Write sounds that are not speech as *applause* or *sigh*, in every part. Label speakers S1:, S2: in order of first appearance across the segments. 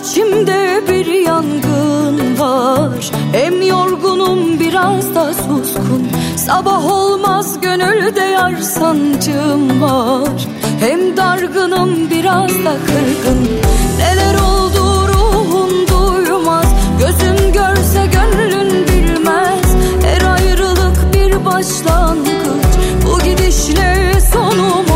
S1: İçimde bir yangın var. Hem yorgunum biraz da suskun. Sabah olmaz gönülde yar sancım var. Hem dargınım biraz da kırgın. Neler oldu ruhum duymaz. Gözüm görse gönlün bilmez. Her ayrılık bir başlangıç. Bu gidişle sonum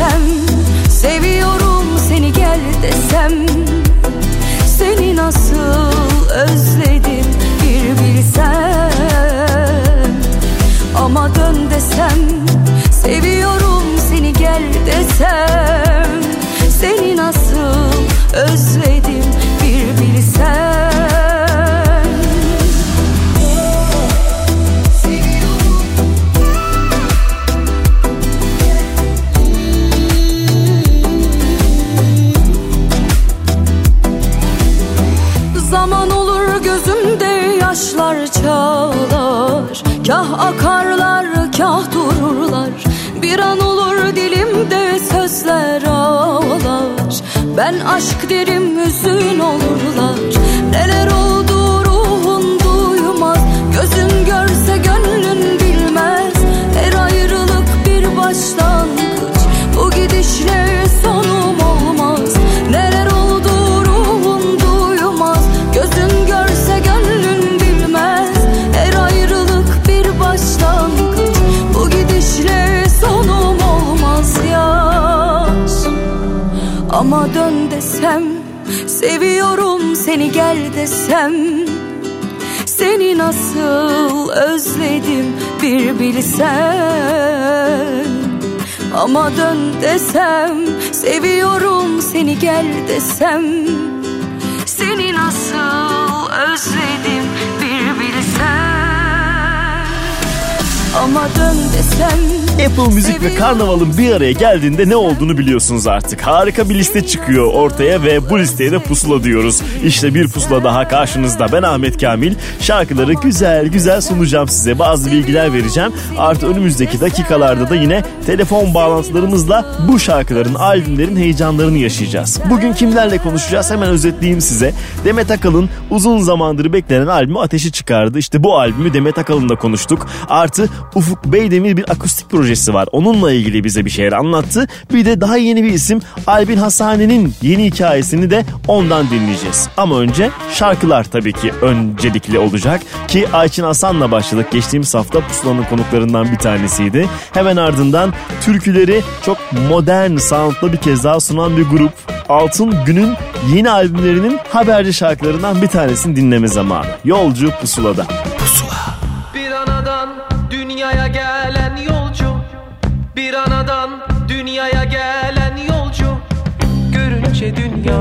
S1: desem Seviyorum seni gel desem Seni nasıl özledim bir bilsen Ama dön desem Seviyorum seni gel desem Seni nasıl özledim çağlar Kah akarlar kah dururlar. Bir an olur dilimde sözler ağlar. Ben aşk derim hüzün olurlar. Neler oldu gel desem Seni nasıl özledim bir bilsen. Ama dön desem Seviyorum seni gel desem Seni nasıl özledim bir bilsen. Ama dön desem
S2: Apple Müzik ve Karnaval'ın bir araya geldiğinde ne olduğunu biliyorsunuz artık. Harika bir liste çıkıyor ortaya ve bu listeye de pusula diyoruz. İşte bir pusula daha karşınızda. Ben Ahmet Kamil. Şarkıları güzel güzel sunacağım size. Bazı bilgiler vereceğim. Artı önümüzdeki dakikalarda da yine telefon bağlantılarımızla bu şarkıların, albümlerin heyecanlarını yaşayacağız. Bugün kimlerle konuşacağız hemen özetleyeyim size. Demet Akalın uzun zamandır beklenen albümü Ateşi çıkardı. İşte bu albümü Demet Akalın'la konuştuk. Artı Ufuk Beydemir bir akustik projesi var. Onunla ilgili bize bir şeyler anlattı. Bir de daha yeni bir isim Albin Hasane'nin yeni hikayesini de ondan dinleyeceğiz. Ama önce şarkılar tabii ki öncelikli olacak. Ki Ayçin Hasan'la başladık. Geçtiğimiz hafta Pusula'nın konuklarından bir tanesiydi. Hemen ardından türküleri çok modern soundla bir kez daha sunan bir grup. Altın Gün'ün yeni albümlerinin haberci şarkılarından bir tanesini dinleme zamanı. Yolcu Pusula'da.
S3: Bir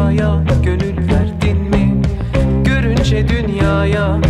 S3: dünyaya gönül verdin mi? Görünce dünyaya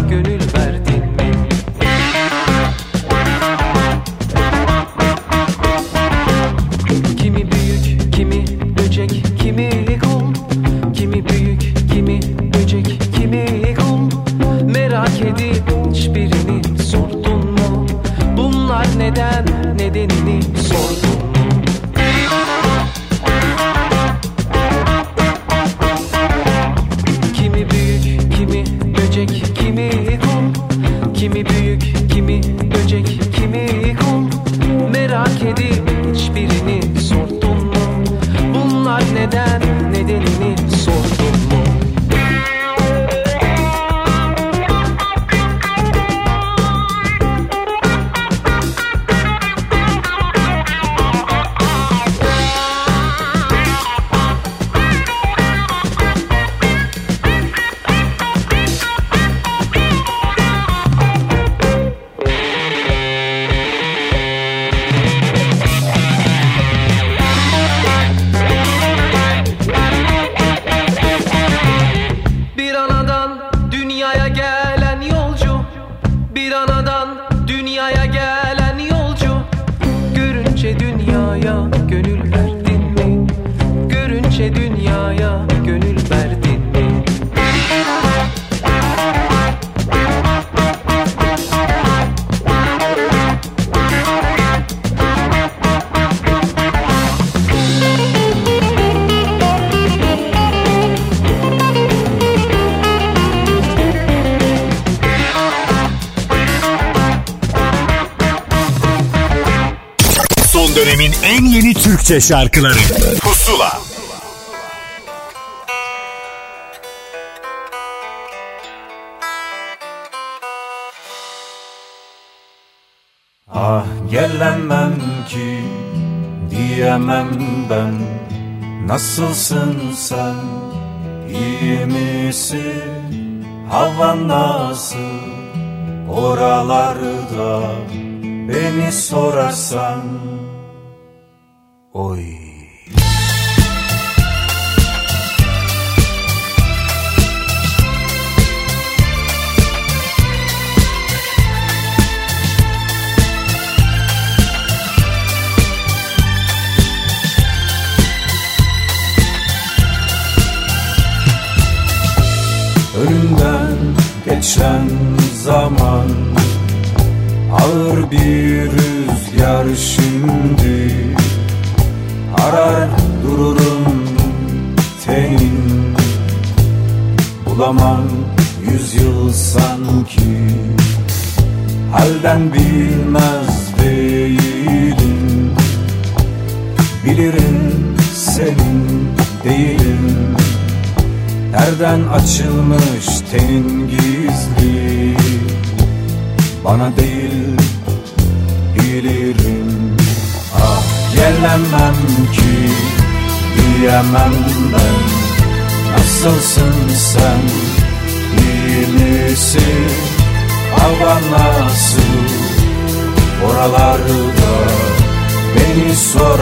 S4: Türkçe şarkıları. Pusula.
S5: Ah gelemem ki diyemem ben. Nasılsın sen? İyi misin? Havan nasıl? Oralarda Beni sorarsan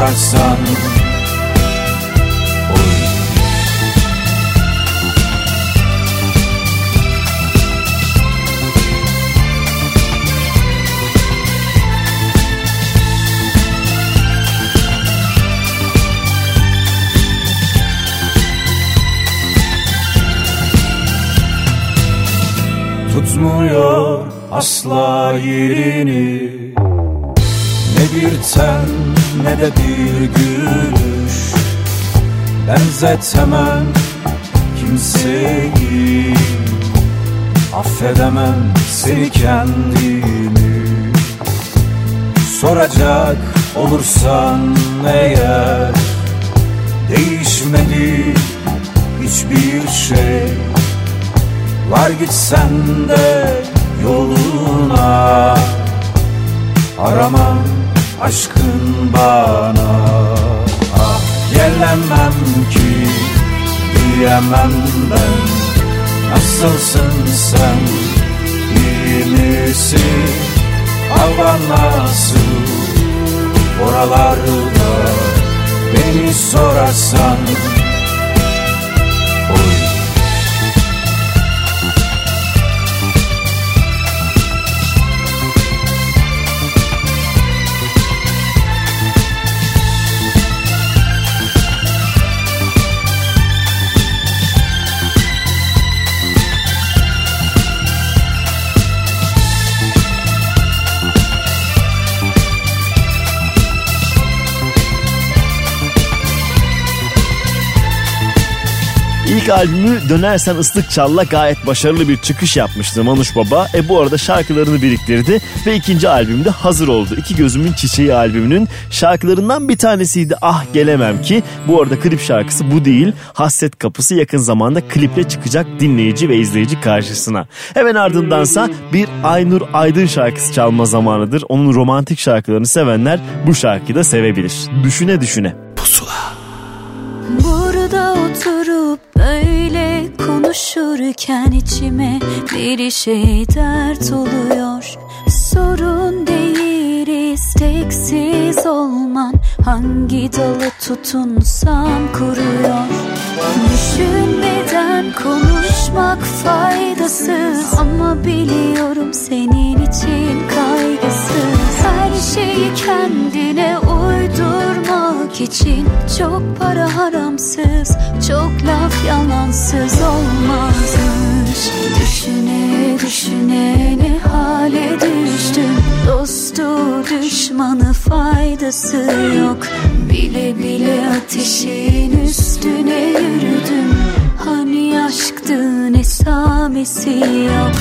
S5: sorarsan Oy. Tutmuyor asla yerini. Ne bir ten ne de bir gülüş. Benzetemem kimseyi. Affedemem seni kendimi. Soracak olursan eğer Değişmedi hiçbir şey. Var gitsen de yoluna Arama aşkın bana Ah gelemem ki diyemem ben. Nasılsın sen iyi misin? Hava nasıl oralarda Beni sorarsan
S2: İlk albümü Dönersen Islık Çal'la gayet başarılı bir çıkış yapmıştı Manuş Baba. E bu arada şarkılarını biriktirdi ve ikinci albümde hazır oldu. İki Gözümün Çiçeği albümünün şarkılarından bir tanesiydi Ah Gelemem ki. Bu arada klip şarkısı bu değil. Hasret Kapısı yakın zamanda kliple çıkacak dinleyici ve izleyici karşısına. Hemen ardındansa bir Aynur Aydın şarkısı çalma zamanıdır. Onun romantik şarkılarını sevenler bu şarkıyı da sevebilir. Düşüne düşüne.
S6: Burada oturup böyle konuşurken içime bir şey dert oluyor. Sorun değil isteksiz olman Hangi dalı tutunsam kuruyor. Düşünmeden konuşmak faydasız Ama biliyorum senin için kaygısız şeyi kendine uydurma olmak için Çok para haramsız Çok laf yalansız olmazmış. Düşüne düşüne ne hale düştüm Dostu düşmanı faydası yok. Bile bile ateşin üstüne yürüdüm Hani aşktı ne samisi yok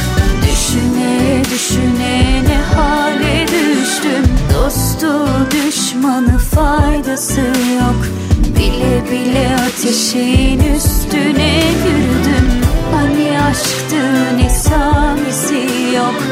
S6: Düşüne düşüne ne hale düştüm. Dostu düşmanı faydası yok. Bile bile ateşin üstüne yürüdüm. Hani aşktı ne samisi yok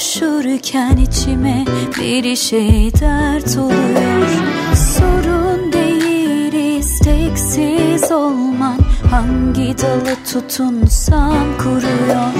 S6: konuşurken içime bir şey dert oluyor Sorun değil isteksiz olman Hangi dalı tutunsam kuruyor.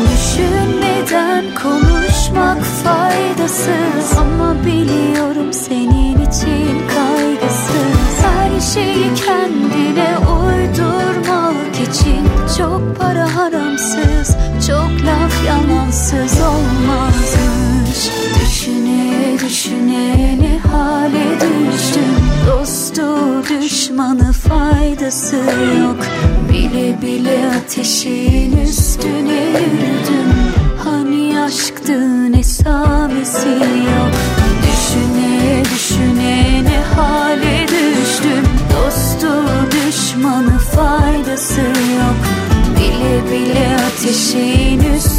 S6: Düşünmeden konuşmak faydasız Ama biliyorum senin için kaygısız. Her şeyi kendine uydurmak için Çok para haramsız çok laf yalansız olmazmış. Düşüne düşüne ne hale düştüm Dostu düşmanı faydası yok. Bile bile ateşin üstüne yürüdüm Hani aşktı ne samisi yok. Düşüne düşüne ne hale düştüm Dostu düşmanı faydası yok Bile ateşin üstüne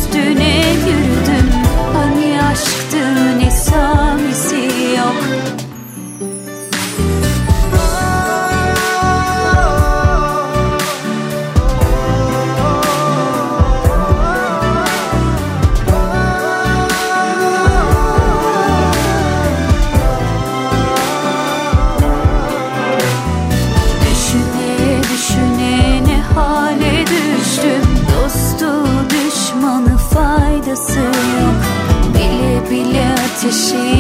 S6: ateşin üstüne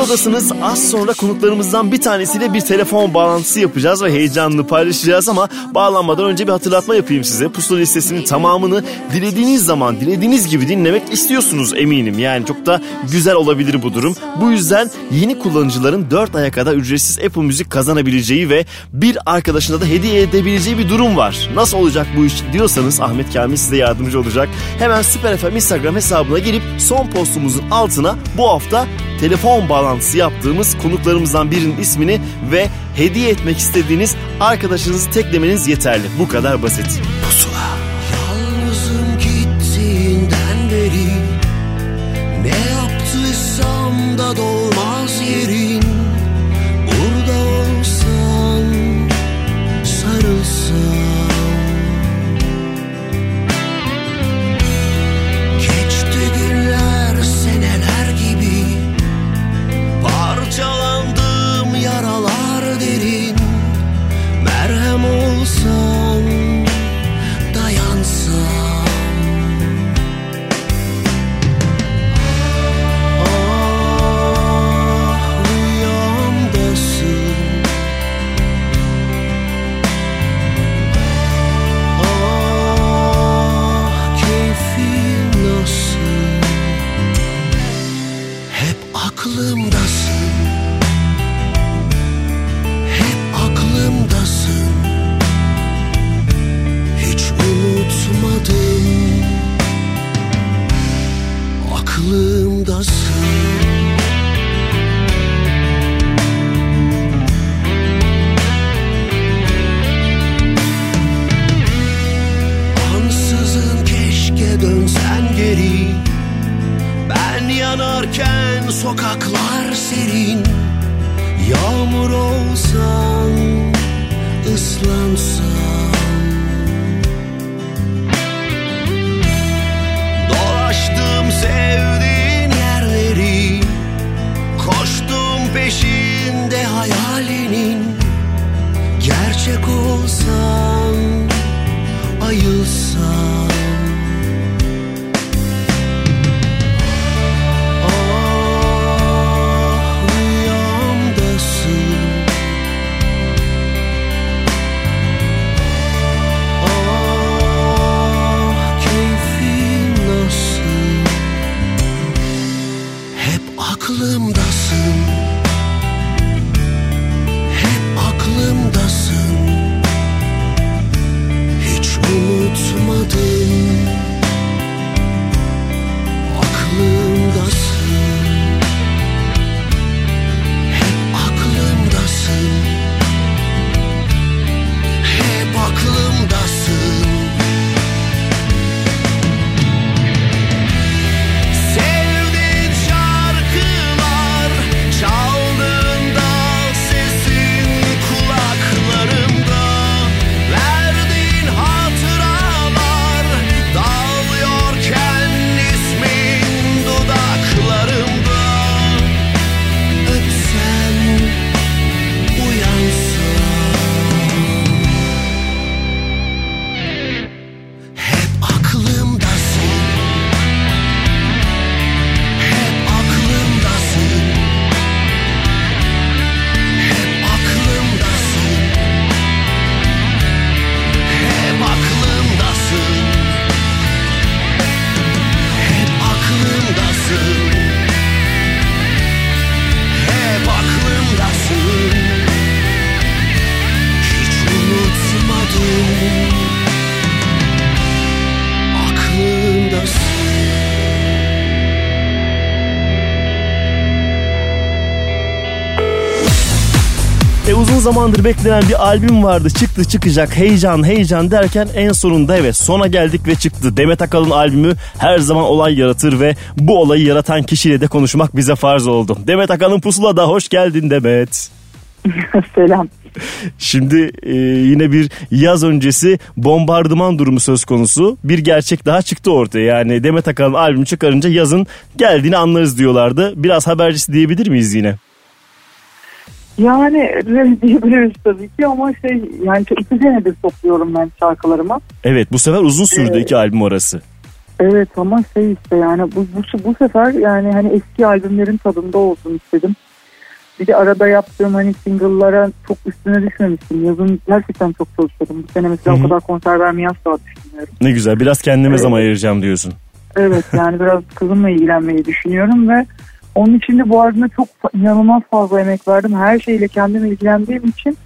S2: Pusuladasınız. Az sonra konuklarımızdan bir tanesiyle bir telefon bağlantısı yapacağız ve heyecanlı paylaşacağız ama bağlanmadan önce bir hatırlatma yapayım size. Pusula listesinin tamamını dilediğiniz zaman dilediğiniz gibi dinlemek istiyorsunuz eminim. Yani çok da güzel olabilir bu durum. Bu yüzden yeni kullanıcıların 4 aya kadar ücretsiz Apple Müzik kazanabileceği ve bir arkadaşına da hediye edebileceği bir durum var. Nasıl olacak bu iş diyorsanız Ahmet Kamil size yardımcı olacak. Hemen Süper FM Instagram hesabına girip son postumuzun altına bu hafta telefon bağlantısı yaptığımız konuklarımızdan birinin ismini ve hediye etmek istediğiniz arkadaşınızı teklemeniz yeterli. Bu kadar basit. Pusula.
S7: Yalnızım gittiğinden beri ne yaptıysam da dolmaz yerin. Sokaklar serin. Yağmur olsan ıslansan Dolaştım sevdiğin yerleri Koştum peşinde hayalinin. Gerçek olsan
S2: zamandır beklenen bir albüm vardı. Çıktı çıkacak heyecan heyecan derken en sonunda evet sona geldik ve çıktı. Demet Akalın albümü her zaman olay yaratır ve bu olayı yaratan kişiyle de konuşmak bize farz oldu. Demet Akalın Pusula'da hoş geldin Demet. *laughs*
S8: Selam.
S2: Şimdi e, yine bir yaz öncesi bombardıman durumu söz konusu. Bir gerçek daha çıktı ortaya. Yani Demet Akalın albüm çıkarınca yazın geldiğini anlarız diyorlardı. Biraz habercisi diyebilir miyiz yine?
S8: Yani öyle diyebiliriz tabii ki ama şey yani iki senedir topluyorum ben şarkılarımı.
S2: Evet bu sefer uzun sürdü
S8: Evet.
S2: iki albüm arası.
S8: Evet ama şey işte yani bu, bu, bu sefer yani hani eski albümlerin tadında olsun istedim. Bir de arada yaptığım hani single'lara çok üstüne düşmemiştim. Yazın gerçekten çok çalışıyordum. Bu sene mesela
S2: Hı hı.
S8: o kadar konser vermeyi asla düşünmüyorum.
S2: Ne güzel biraz kendime
S8: Evet.
S2: zaman ayıracağım diyorsun.
S8: Evet yani biraz kızımla ilgilenmeyi düşünüyorum ve onun için de bu albüme çok inanılmaz fazla emek verdim. Her şeyle kendim ilgilendiğim için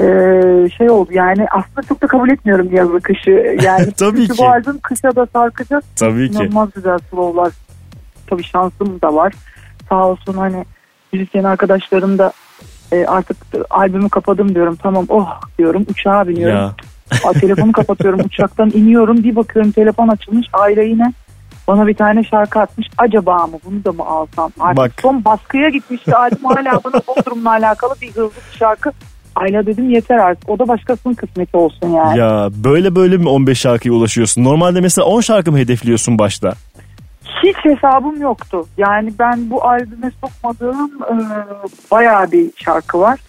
S8: eee, şey oldu yani aslında çok da kabul etmiyorum yazı kışı. Yani *laughs*
S2: Tabii ki.
S8: bu albüm kışa da sarkacak.
S2: Tabii ki.
S8: İnanılmaz güzel slowlar. Tabii şansım da var. Sağ olsun hani müzisyen arkadaşlarım da e, artık albümü kapadım diyorum. Tamam oh diyorum uçağa biniyorum.
S2: Ya
S8: Aa, telefonu *laughs* kapatıyorum uçaktan iniyorum bir bakıyorum telefon açılmış Ayla yine bana bir tane şarkı atmış acaba mı bunu da mı alsam artık
S2: Bak.
S8: son baskıya gitmişti albüm hala bana Bodrum'la alakalı bir hızlı bir şarkı Ayla dedim yeter artık o da başkasının kısmeti olsun yani.
S2: ya böyle böyle mi 15 şarkıya ulaşıyorsun? Normalde mesela 10 şarkı mı hedefliyorsun başta?
S8: Hiç hesabım yoktu yani ben bu albüme sokmadığım e, bayağı bir şarkı var.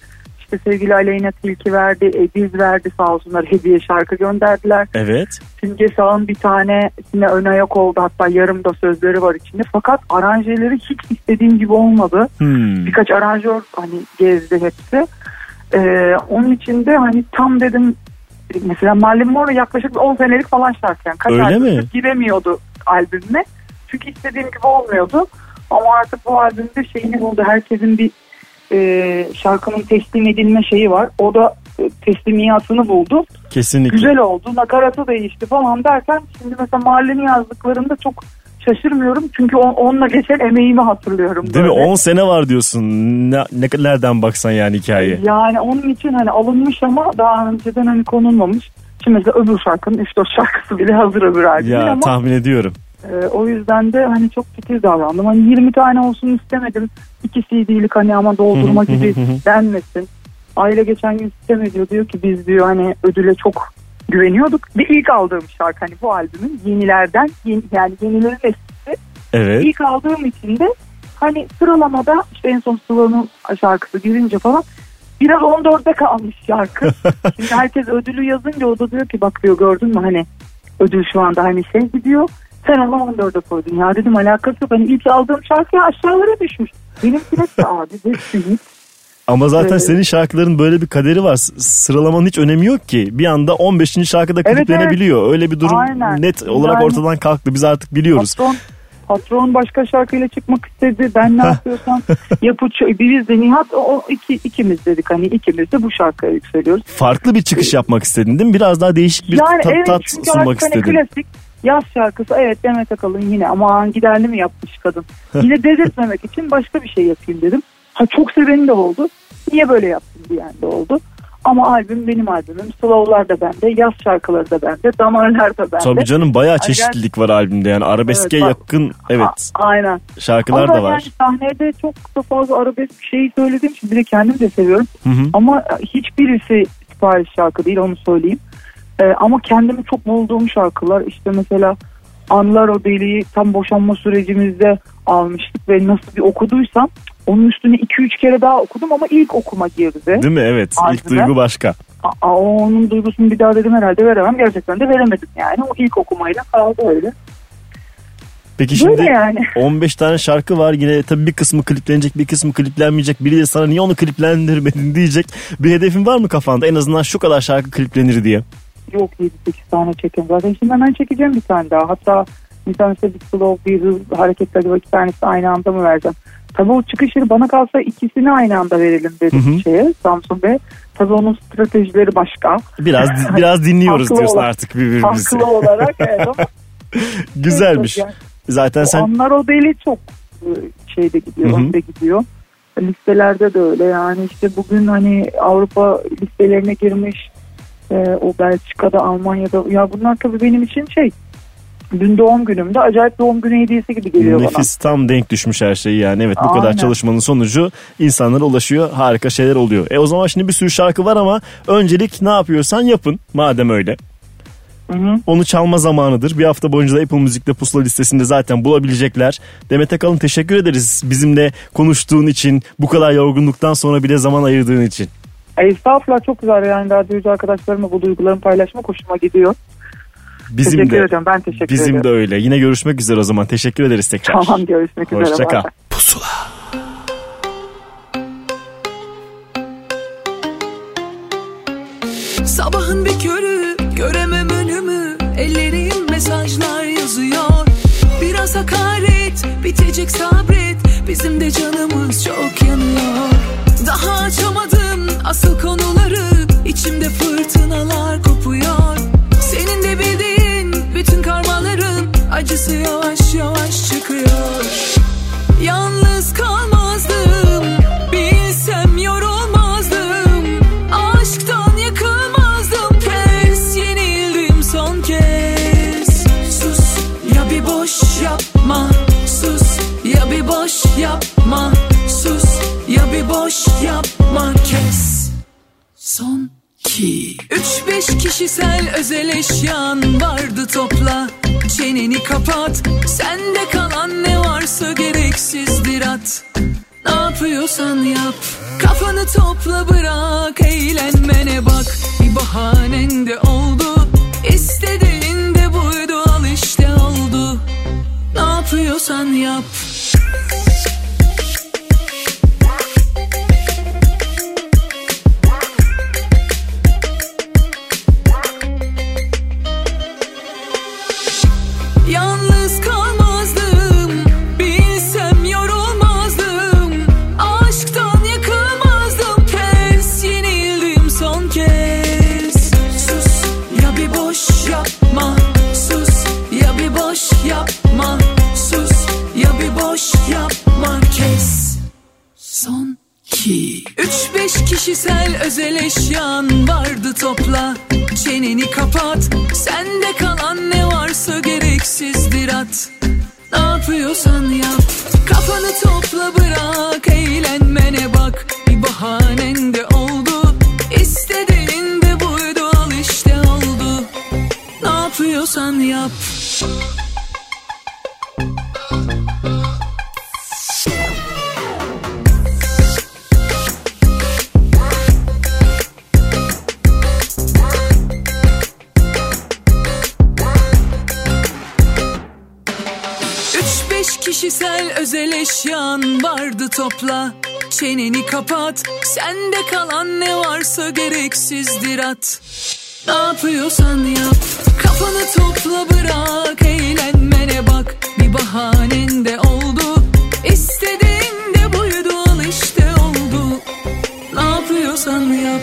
S8: İşte sevgili Aleyna Tilki verdi, Ediz verdi sağ olsunlar hediye şarkı gönderdiler.
S2: Evet.
S8: Simge Sağ'ın bir tanesine ön ayak oldu hatta yarım da sözleri var içinde. Fakat aranjeleri hiç istediğim gibi olmadı.
S2: Hmm.
S8: Birkaç aranjör hani gezdi hepsi. Ee, onun içinde hani tam dedim mesela Marilyn Monroe yaklaşık bir 10 senelik falan şarkı. Yani kaç
S2: Öyle mi?
S8: giremiyordu albümüne. Çünkü istediğim gibi olmuyordu. Ama artık bu albümde şeyini buldu. Herkesin bir e, şarkının teslim edilme şeyi var. O da e, teslimiyatını buldu
S2: Kesinlikle.
S8: güzel oldu. Nakaratı değişti falan derken şimdi mesela mahallenin yazdıklarında çok şaşırmıyorum. Çünkü on, onunla geçen emeğimi hatırlıyorum.
S2: Değil mi?
S8: böyle.
S2: 10 sene var diyorsun. Ne, ne nereden baksan yani hikaye.
S8: Yani onun için hani alınmış ama daha önceden hani konulmamış. Şimdi mesela öbür şarkının 3-4 şarkısı bile hazır öbür albümün
S2: Ya
S8: ama
S2: tahmin ediyorum.
S8: E, o yüzden de hani çok titiz davrandım. Hani 20 tane olsun istemedim. 2 CD'lik hani ama doldurma gibi denmesin. Aile geçen gün sistem ediyor diyor ki biz diyor hani ödüle çok güveniyorduk. Ve ilk aldığım şarkı hani bu albümün yenilerden yeni, yani yenilerin eskisi.
S2: Evet.
S8: İlk aldığım için de hani sıralamada işte en son Sıla'nın şarkısı girince falan biraz 14'e kalmış şarkı. *laughs* Şimdi herkes ödülü yazınca o da diyor ki bak diyor gördün mü hani ödül şu anda hani şey gidiyor. Sen onu 14'e koydun. Ya dedim alakası yok. Hani ilk aldığım şarkı aşağılara düşmüş. Benimki de abi Destiny.
S2: Ama zaten
S8: Evet.
S2: senin şarkıların böyle bir kaderi var. Sıralamanın hiç önemi yok ki. Bir anda 15. şarkıda
S8: Evet,
S2: kliplenebiliyor. Öyle bir durum
S8: Aynen.
S2: net olarak
S8: Yani-
S2: ortadan kalktı. Biz artık biliyoruz.
S8: Patron, patron başka şarkıyla çıkmak istedi. Ben ne yapıyorsam yapı biz de Nihat o, iki, ikimiz dedik hani ikimiz de bu şarkıya yükseliyoruz.
S2: Farklı bir çıkış yapmak istedin değil mi? Biraz daha değişik bir
S8: yani
S2: tat,
S8: evet
S2: tat sunmak
S8: artık hani
S2: istedin.
S8: klasik yaz şarkısı evet Demet Akalın yine aman giderli mi yapmış kadın. Yine dedirtmemek için başka bir şey yapayım dedim. Ha çok seveni de oldu. Niye böyle yaptın diyen de oldu. Ama albüm benim albümüm. Slow'lar da bende, yaz şarkıları da bende, damarlar da bende.
S2: Tabii canım bayağı
S8: Ay,
S2: çeşitlilik var albümde yani arabeske
S8: Evet,
S2: yakın evet
S8: A- aynen.
S2: şarkılar
S8: Ama
S2: da var.
S8: Yani sahnede çok da fazla arabesk bir şey söylediğim için bir de kendim de seviyorum.
S2: Hı hı.
S8: Ama hiçbirisi sipariş şarkı değil onu söyleyeyim. Ee, ama kendimi çok bulduğum şarkılar işte mesela Anlar o deliği tam boşanma sürecimizde almıştık ve nasıl bir okuduysam onun üstüne 2-3 kere daha okudum ama ilk okuma girdi.
S2: Değil mi? Evet. İlk
S8: Albüme.
S2: duygu başka.
S8: Aa, onun duygusunu bir daha dedim herhalde veremem. Gerçekten de veremedim yani. O ilk okumayla kaldı öyle.
S2: Peki şimdi
S8: Böyle yani. *laughs*
S2: 15 tane şarkı var. Yine tabii bir kısmı kliplenecek, bir kısmı kliplenmeyecek. Biri de sana niye onu kliplendirmedin *laughs* diyecek. Bir hedefin var mı kafanda? En azından şu kadar şarkı kliplenir diye.
S8: Yok 7-8 tane çekim. Zaten şimdi hemen çekeceğim bir tane daha. Hatta bir tanesi bir slow bir hız hareketli acaba iki tanesi aynı anda mı vereceğim? Tabii o çıkışları bana kalsa ikisini aynı anda verelim
S2: Hı hı.
S8: şeye Samsun Bey. Tabii onun stratejileri başka.
S2: Biraz biraz dinliyoruz diyorsun
S8: olarak-
S2: artık birbirimizi.
S8: Haklı olarak evet *laughs* ama
S2: Güzelmiş.
S8: Yani
S2: Zaten
S8: o
S2: sen
S8: anlar o deli çok e, şeyde gidiyor,
S2: Hı hı.
S8: önde gidiyor. listelerde de öyle yani işte bugün hani Avrupa listelerine girmiş e, o Belçika'da Almanya'da ya bunlar tabii benim için şey dün doğum günümde acayip doğum günü hediyesi gibi geliyor bana.
S2: Nefis tam denk düşmüş her şey yani. Evet bu kadar
S8: Aynen.
S2: çalışmanın sonucu insanlara ulaşıyor. Harika şeyler oluyor. E o zaman şimdi bir sürü şarkı var ama öncelik ne yapıyorsan yapın madem öyle.
S8: Hı hı.
S2: Onu çalma zamanıdır. Bir hafta boyunca da Apple Müzik'te pusula listesinde zaten bulabilecekler. Demet Akalın teşekkür ederiz bizimle konuştuğun için. Bu kadar yorgunluktan sonra bile zaman ayırdığın için.
S8: Ay, Estağfurullah çok güzel yani radyocu arkadaşlarımla bu duygularımı paylaşmak hoşuma gidiyor.
S2: Bizim
S8: teşekkür
S2: de
S8: ederim ben teşekkür
S2: bizim de
S8: ederim.
S2: öyle. Yine görüşmek üzere o zaman. Teşekkür ederiz tekrar.
S8: Tamam görüşmek üzere.
S2: Hoşça
S8: bay
S2: kal.
S8: bay.
S9: Pusula.
S10: Sabahın bir körü göremem önümü Ellerim mesajlar yazıyor Biraz hakaret bitecek sabret Bizim de canımız çok kişisel özel eşyan vardı topla. Çeneni kapat. Sende kalan ne varsa gereksizdir at Ne yapıyorsan yap. Kafanı topla bırak. Eğlenmene bak. Bir bahanen de oldu. İstediğin de buydu. Al işte oldu. Ne yapıyorsan yap kişisel özel eşyan vardı topla. Çeneni kapat Sende kalan ne varsa gereksizdir at. Ne yapıyorsan yap Kafanı topla bırak Eğlenmene bak. Bir bahanen de oldu İstediğin de buydu al işte oldu. Ne yapıyorsan yap kişisel özel eşyan vardı topla. Çeneni kapat Sende kalan ne varsa gereksizdir at. Ne yapıyorsan yap Kafanı topla bırak Eğlenmene bak. Bir bahanen de oldu İstediğin de buydu al işte oldu. Ne yapıyorsan yap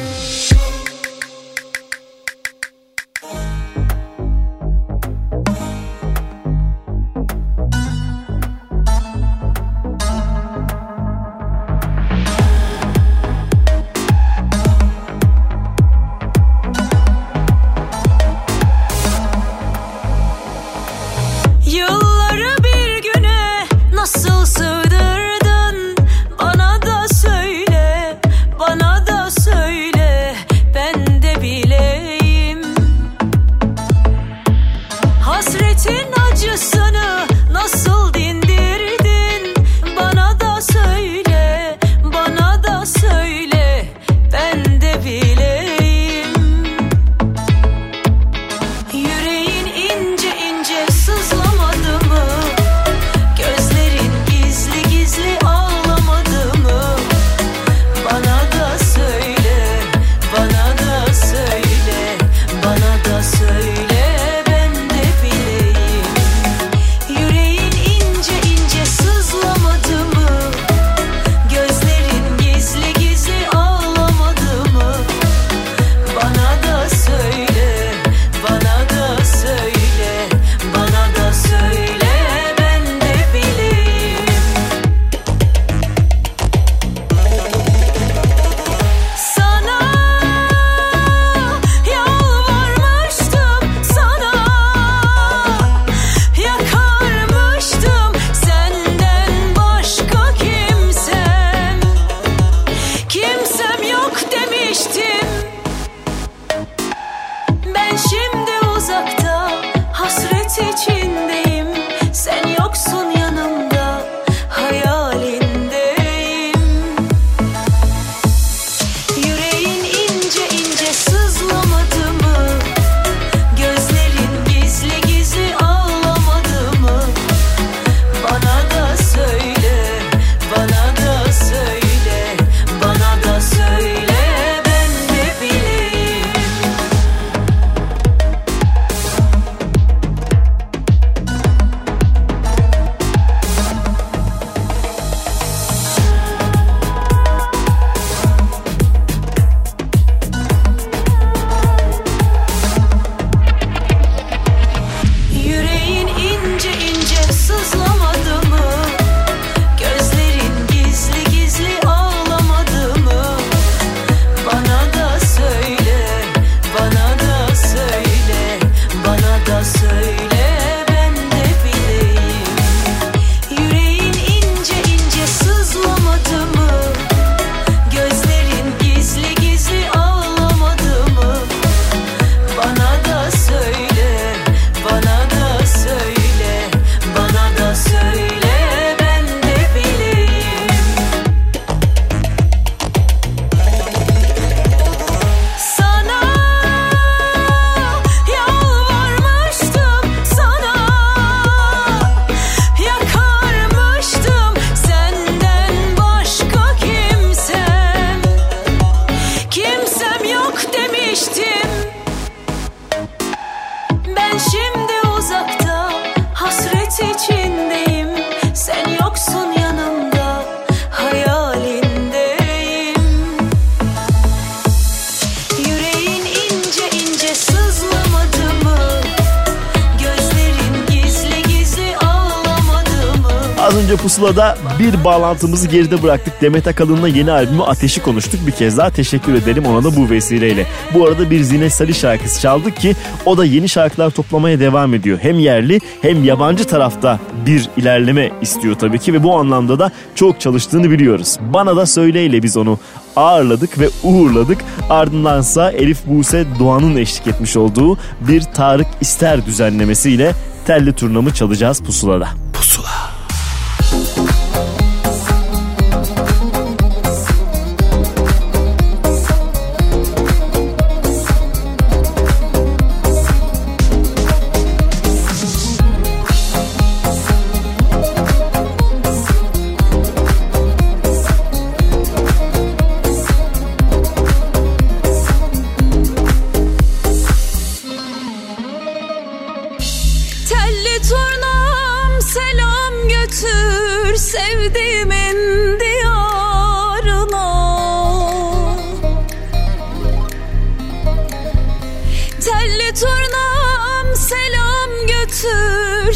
S2: Pusula'da bir bağlantımızı geride bıraktık. Demet Akalın'la yeni albümü Ateş'i konuştuk. Bir kez daha teşekkür edelim ona da bu vesileyle. Bu arada bir Zinet Salih şarkısı çaldık ki o da yeni şarkılar toplamaya devam ediyor. Hem yerli hem yabancı tarafta bir ilerleme istiyor tabii ki ve bu anlamda da çok çalıştığını biliyoruz. Bana da söyleyle biz onu ağırladık ve uğurladık. Ardındansa Elif Buse Doğan'ın eşlik etmiş olduğu bir Tarık İster düzenlemesiyle telli turnamı çalacağız Pusula'da.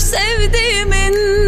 S6: Sevdiğimin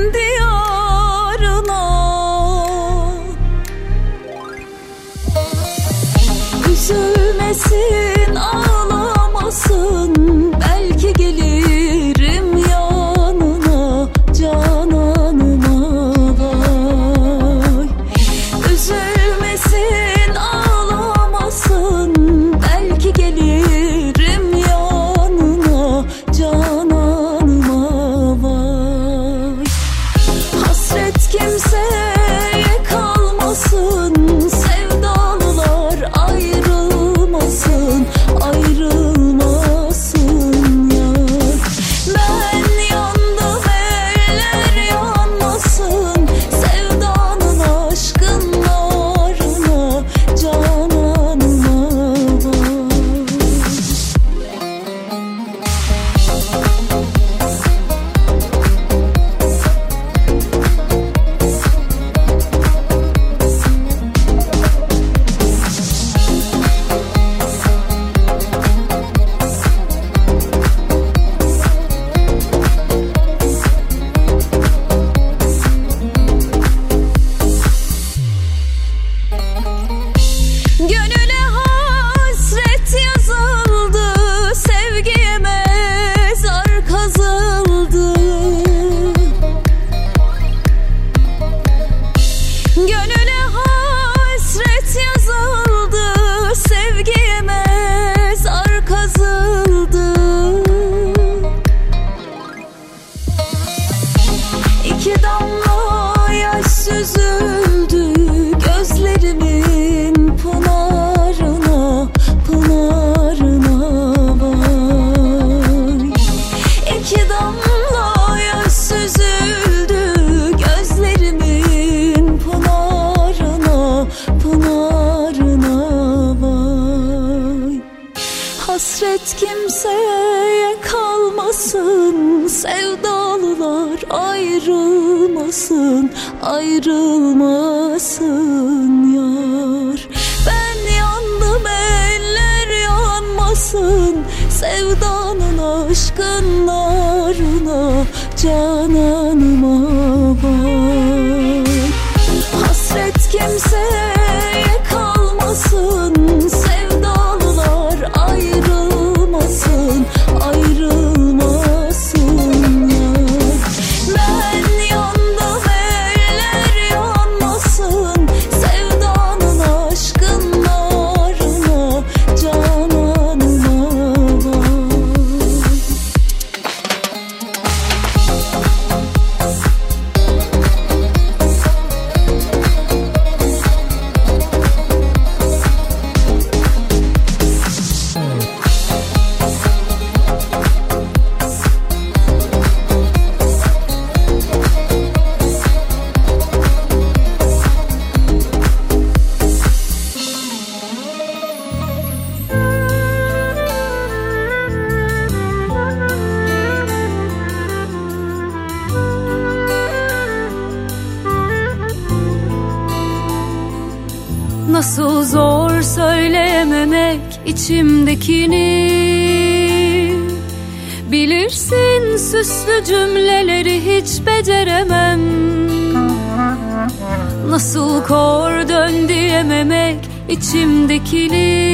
S6: dön diyememek içimdekini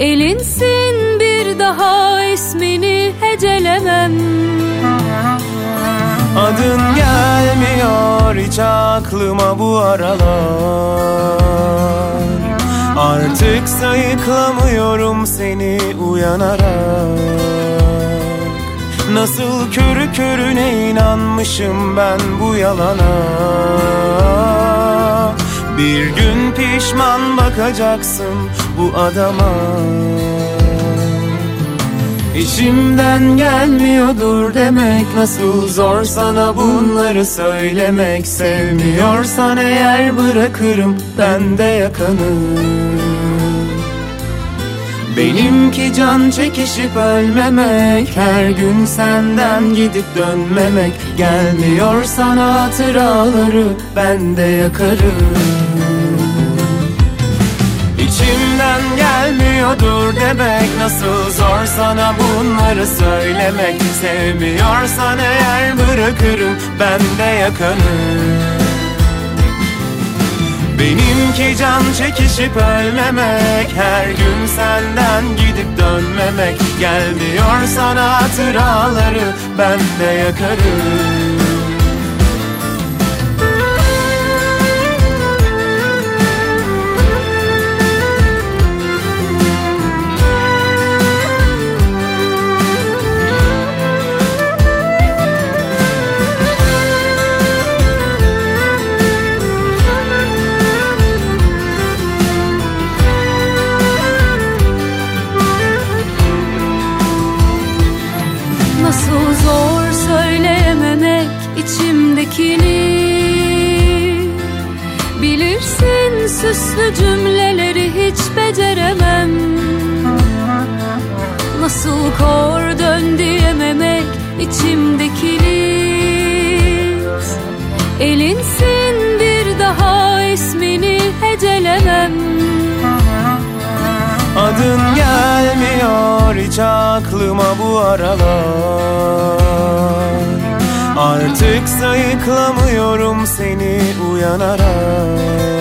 S6: Elinsin bir daha ismini hecelemem.
S11: Adın gelmiyor hiç aklıma bu aralar. Artık sayıklamıyorum seni uyanarak. Nasıl körü körüne inanmışım ben bu yalana Bir gün pişman bakacaksın bu adama. İçimden gelmiyordur demek Nasıl zor sana bunları söylemek. Sevmiyorsan eğer bırakırım ben de yakanı Benimki can çekişip ölmemek Her gün senden gidip dönmemek. Gelmiyor sana hatıraları ben de yakarım. İçimden gelmiyordur demek Nasıl zor sana bunları söylemek. Sevmiyorsan eğer bırakırım ben de yakanı Benimki can çekişip ölmemek Her gün senden gidip dönmemek. Gelmiyor sana hatıraları ben de yakarım
S6: kor dön diyememek içimdekini Elinsin bir daha ismini hecelemem.
S11: Adın gelmiyor hiç aklıma bu aralar. Artık sayıklamıyorum seni uyanarak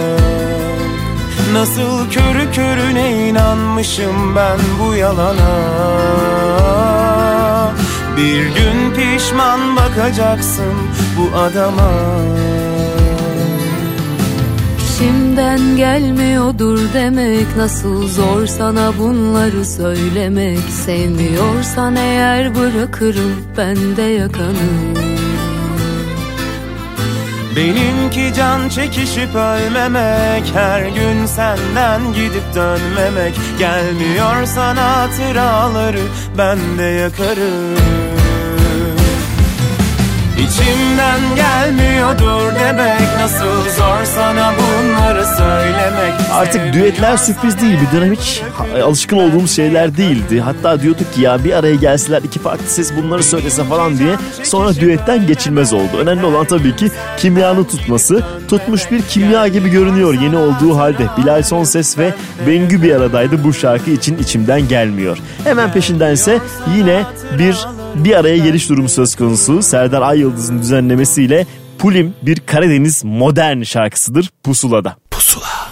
S11: Nasıl körü körüne inanmışım ben bu yalana? Bir gün pişman bakacaksın bu adama.
S6: İçimden gelmiyordur demek Nasıl zor sana bunları söylemek. Sevmiyorsan eğer bırakırım ben de yakanı
S11: Benimki can çekişip ölmemek Her gün senden gidip dönmemek. Gelmiyor sana hatıraları ben de yakarım İçimden gelmiyordur demek Nasıl zor sana bunları söylemek
S2: Artık düetler sürpriz değil. Bir dönem hiç alışkın olduğumuz şeyler değildi. Hatta diyorduk ki ya bir araya gelseler iki farklı ses bunları söylese falan diye. Sonra düetten geçilmez oldu. Önemli olan tabii ki kimyanın tutması. Tutmuş bir kimya gibi görünüyor yeni olduğu halde. Bilal Sonses ve Bengü bir aradaydı bu şarkı için içimden gelmiyor. Hemen peşindense yine bir bir araya geliş durumu söz konusu. Serdar Ay düzenlemesiyle Pulim bir Karadeniz modern şarkısıdır Pusula'da.
S4: Pusula.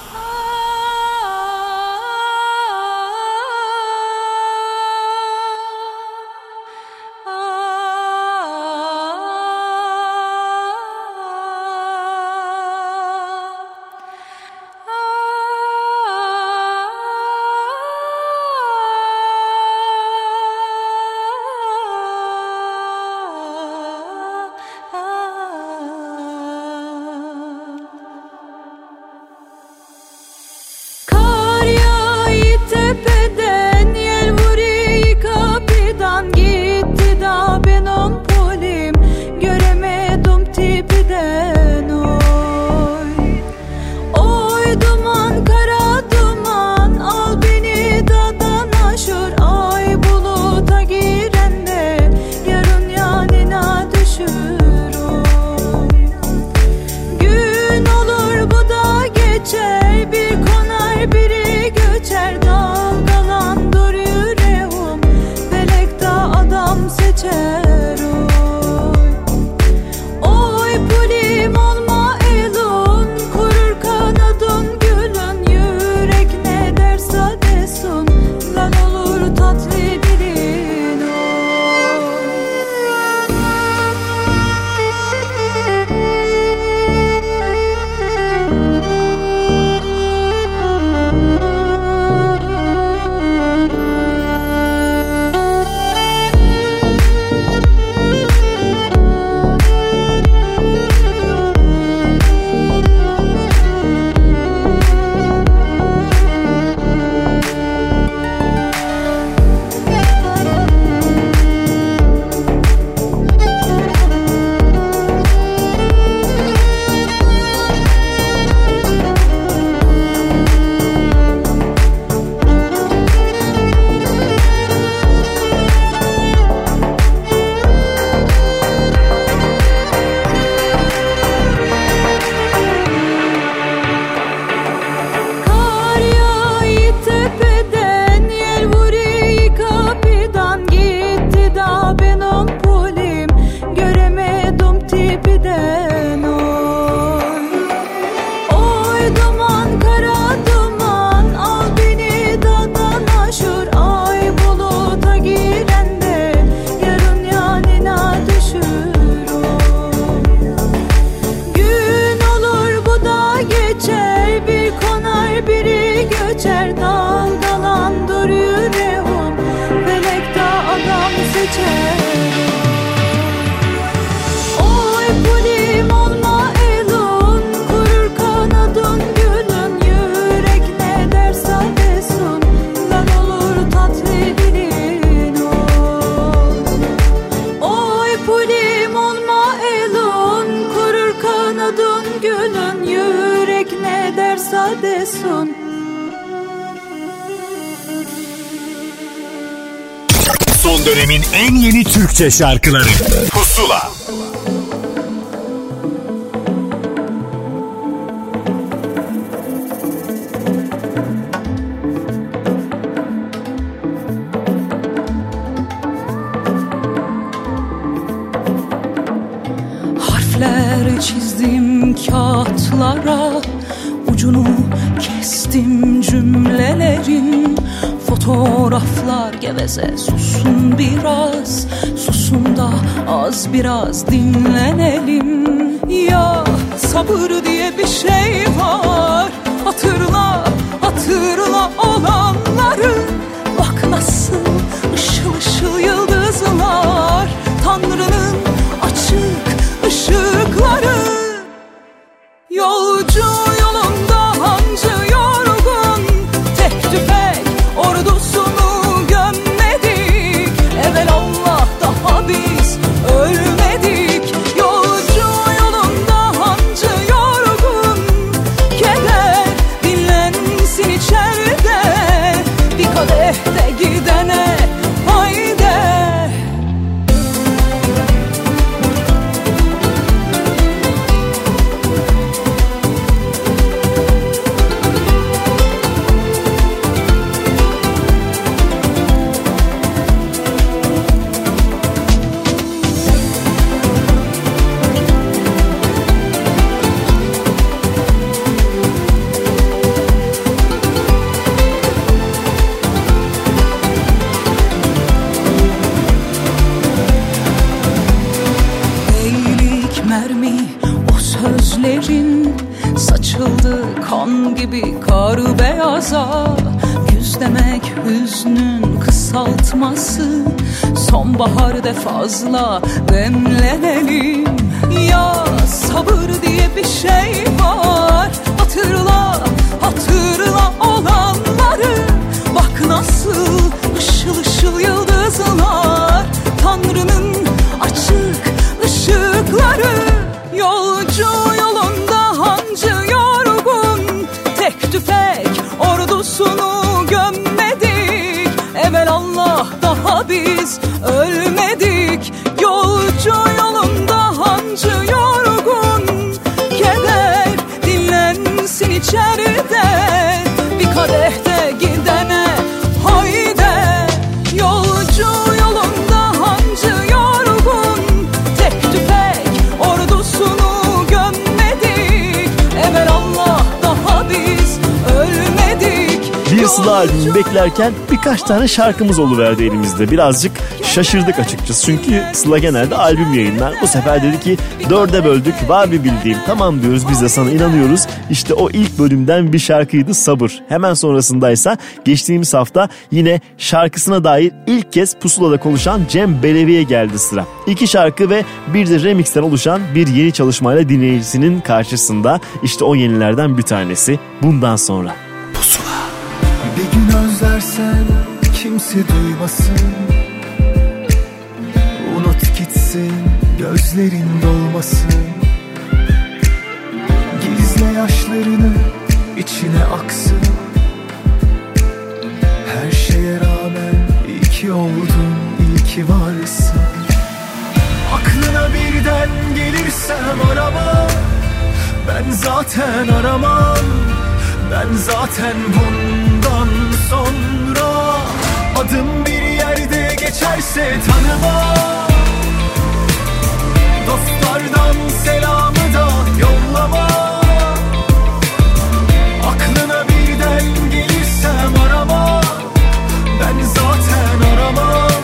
S4: Türkçe şarkıları
S9: biraz dinlenelim. Ya sabır diye bir şey var. Hatırla, hatırla olanları. Bak nasıl
S2: зла Sıla albümü beklerken birkaç tane şarkımız oluverdi elimizde. Birazcık şaşırdık açıkçası. Çünkü Sıla genelde albüm yayınlar. Bu sefer dedi ki dörde böldük var bir bildiğim. Tamam diyoruz biz de sana inanıyoruz. İşte o ilk bölümden bir şarkıydı Sabır. Hemen sonrasındaysa geçtiğimiz hafta yine şarkısına dair ilk kez Pusula'da konuşan Cem Belevi'ye geldi sıra. İki şarkı ve bir de remixten oluşan bir yeni çalışmayla dinleyicisinin karşısında. İşte o yenilerden bir tanesi bundan sonra.
S12: Gün özlersen kimse duymasın. Unut gitsin gözlerin dolmasın. Gizle yaşlarını içine aksın. Her şeye rağmen iyi ki oldun, iyi ki varsın. Aklına birden gelirsem arama Ben zaten aramam. Ben zaten bundan sonra Adım bir yerde geçerse tanıma. Dostlardan selamı da yollama. Aklına birden gelirsem arama. Ben zaten aramam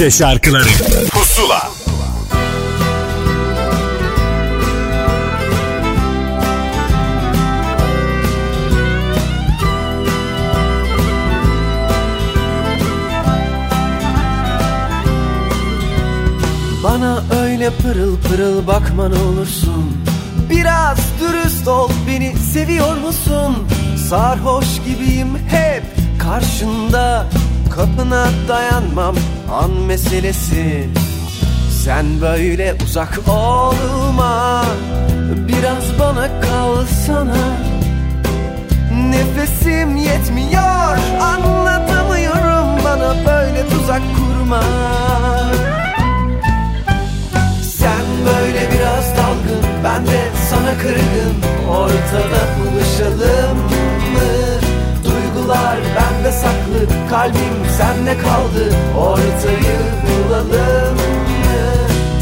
S4: Türkçe şarkıları. Pusula.
S3: Bana öyle pırıl pırıl bakma ne olursun. Biraz dürüst ol beni seviyor musun? Sarhoş gibiyim hep karşında. Kapına dayanmam an meselesi. Sen böyle uzak olma. Biraz bana kalsana. Nefesim yetmiyor. Anlatamıyorum bana böyle tuzak kurma. Sen böyle biraz dalgın Ben de sana kırgın. Ortada buluşalım mı? Duygular bende saklı Kalbim sende kaldı Ortayı bulalım?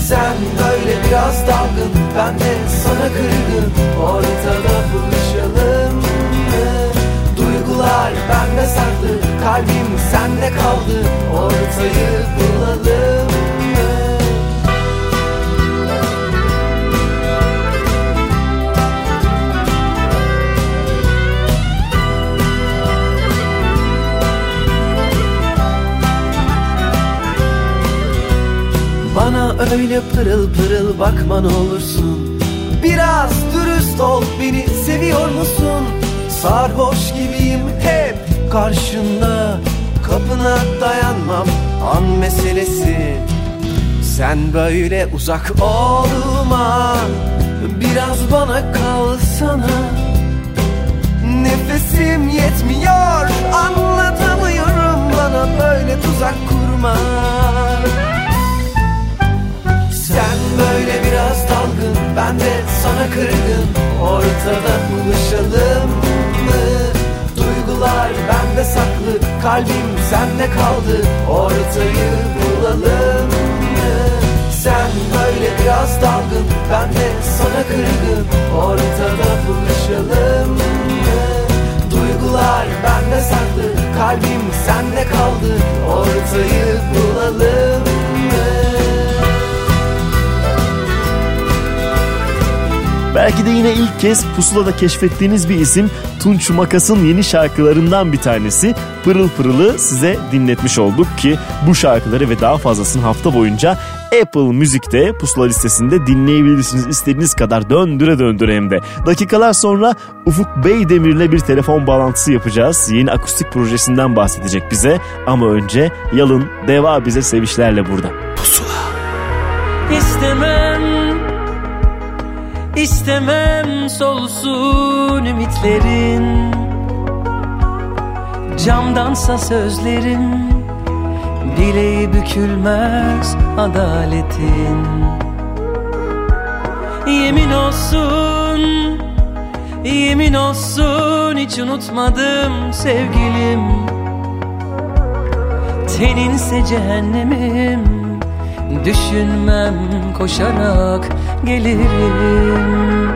S3: Sen böyle biraz dalgın Ben de sana kırgın Ortada buluşalım? Duygular bende saklı Kalbim sende kaldı Ortayı bulalım Bana öyle pırıl pırıl bakma ne olursun. Biraz dürüst ol beni seviyor musun? Sarhoş gibiyim hep karşında. Kapına dayanmam an meselesi. Sen böyle uzak olma. Biraz bana kalsana. Nefesim yetmiyor Anlatamıyorum. Bana böyle tuzak kurma Sen böyle biraz dalgın Ben de sana kırgın Ortada buluşalım mı? Duygular bende saklı Kalbim sende kaldı Ortayı bulalım mı? Sen böyle biraz dalgın Ben de sana kırgın Ortada buluşalım mı? Duygular bende saklı Kalbim sende kaldı Ortayı bulalım
S2: Belki de yine ilk kez pusulada keşfettiğiniz bir isim Tunç Makas'ın yeni şarkılarından bir tanesi. Pırıl Pırıl'ı size dinletmiş olduk ki bu şarkıları ve daha fazlasını hafta boyunca Apple Müzik'te pusula listesinde dinleyebilirsiniz. istediğiniz kadar döndüre döndüre hem de. Dakikalar sonra Ufuk Beydemir'le bir telefon bağlantısı yapacağız. Yeni akustik projesinden bahsedecek bize. Ama önce Yalın Deva bize sevişlerle burada.
S13: İstemem İstemem solsun ümitlerin. Camdansa sözlerim Bileği bükülmez adaletin. Yemin olsun Yemin olsun hiç unutmadım sevgilim. Teninse cehennemim Düşünmem koşarak gelirim.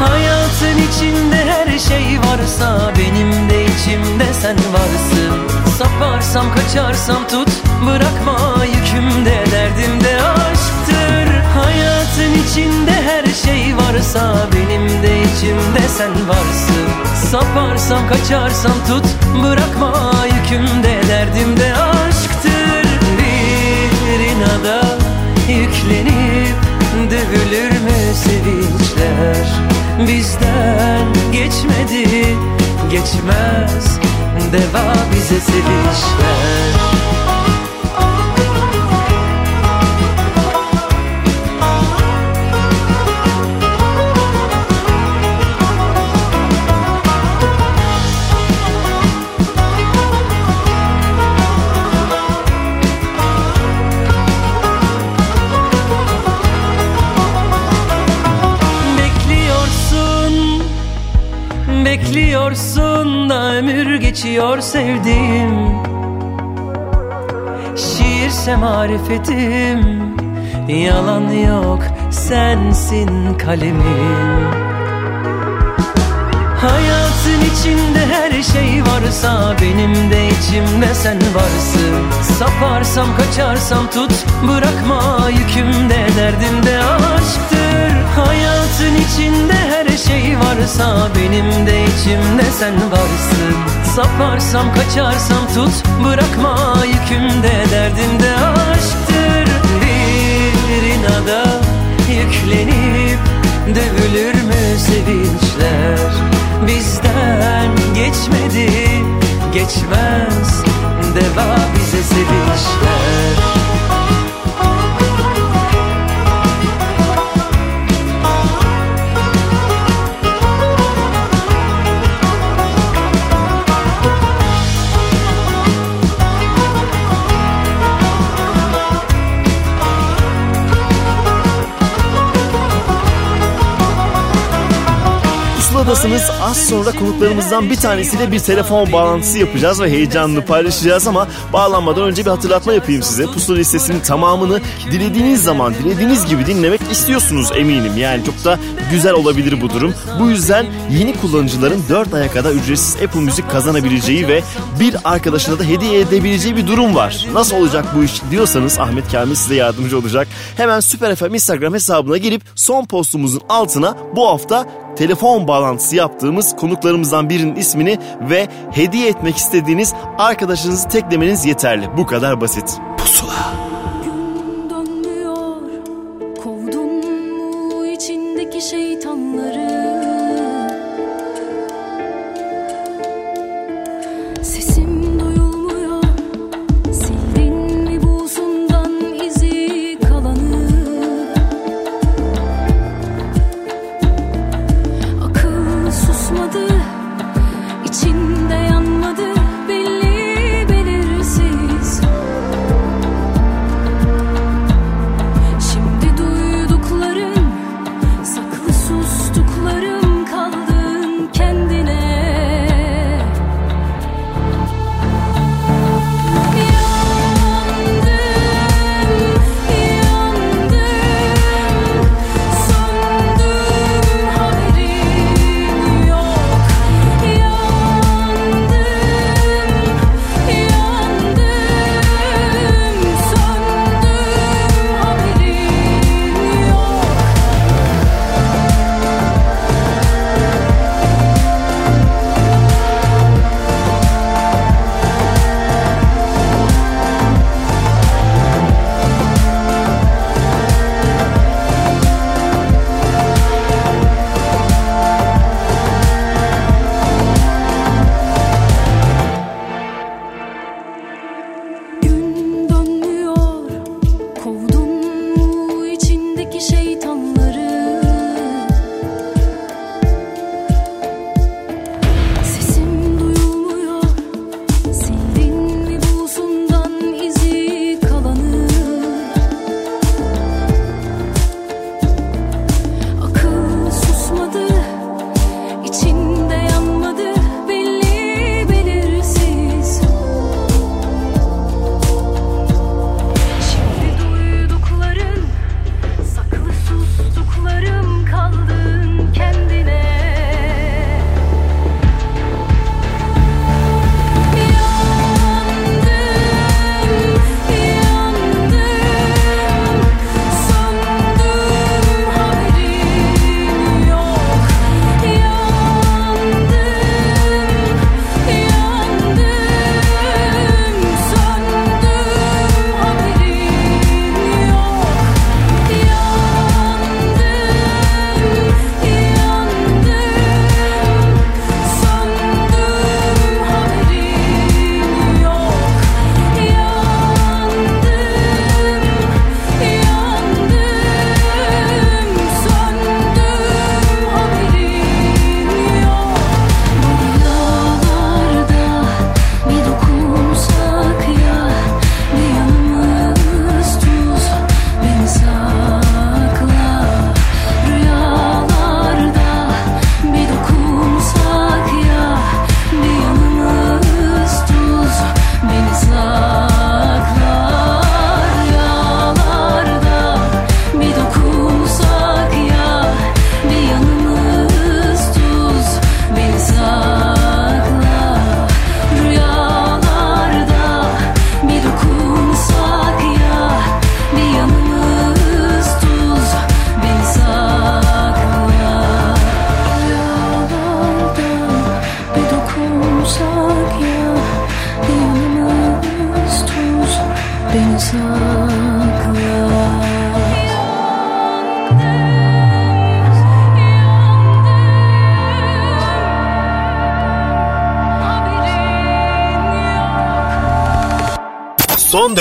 S13: Hayatın içinde her şey varsa Benim de içimde sen varsın. Saparsam kaçarsam tut Bırakma yükümde. Derdimde aşktır. Hayatın içinde her şey varsa Benim de içimde sen varsın. Saparsam kaçarsam tut Bırakma yükümde. Derdimde aşktır İnada yüklenip Dövülür mü sevinçler? Bizden geçmedi Geçmez. Deva bize sevişler Bekliyorsun da ömür geçiyor sevdiğim. Şiirse marifetim Yalan yok sensin kalemim. Hayatın içinde her şey varsa Benim de içimde sen varsın. Saparsam kaçarsam tut Bırakma yükümde derdimde aşktır Hayatın içinde her şey varsa Benim de içimde sen varsın. Saparsam kaçarsam tut Bırakma yükümde. Derdimde aşktır Bir inada yüklenip Dövülür mü sevinçler? Bizden geçmedi Geçmez Deva
S2: Pusuladasınız. Az sonra konuklarımızdan bir tanesiyle bir telefon bağlantısı yapacağız ve heyecanlı paylaşacağız ama bağlanmadan önce bir hatırlatma yapayım size. Pusula listesinin tamamını dilediğiniz zaman, dilediğiniz gibi dinlemek istiyorsunuz eminim. Yani çok da güzel olabilir bu durum. Bu yüzden yeni kullanıcıların 4 aya kadar ücretsiz Apple Müzik kazanabileceği ve bir arkadaşına da hediye edebileceği bir durum var. Nasıl olacak bu iş diyorsanız Ahmet Kamil size yardımcı olacak. Hemen Süper FM Instagram hesabına girip son postumuzun altına bu hafta telefon bağlantısı yaptığımız konuklarımızdan birinin ismini ve hediye etmek istediğiniz arkadaşınızı teklemeniz yeterli. Bu kadar basit. Pusula.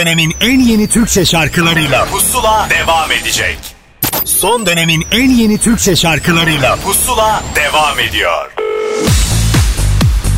S9: Dönemin en yeni Türkçe şarkılarıyla Pusula devam edecek. Son dönemin en yeni Türkçe şarkılarıyla Pusula devam ediyor.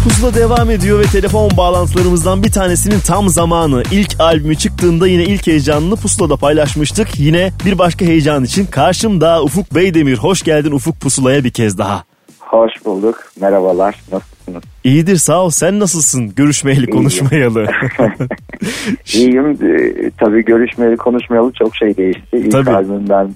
S2: Pusula devam ediyor ve telefon bağlantılarımızdan bir tanesinin tam zamanı. İlk albümü çıktığında yine ilk heyecanını Pusula'da paylaşmıştık. Yine bir başka heyecan için karşımda Ufuk Beydemir. Hoş geldin Ufuk Pusula'ya bir kez daha.
S14: Hoş bulduk. Merhabalar. Nasılsınız?
S2: İyidir sağ ol. Sen nasılsın? Görüşmeyeli konuşmayalı. *laughs* *laughs*
S14: İyiyim. Ee, tabii görüşmeyeli konuşmayalı çok şey değişti. İlk
S2: Tabii.
S14: albümden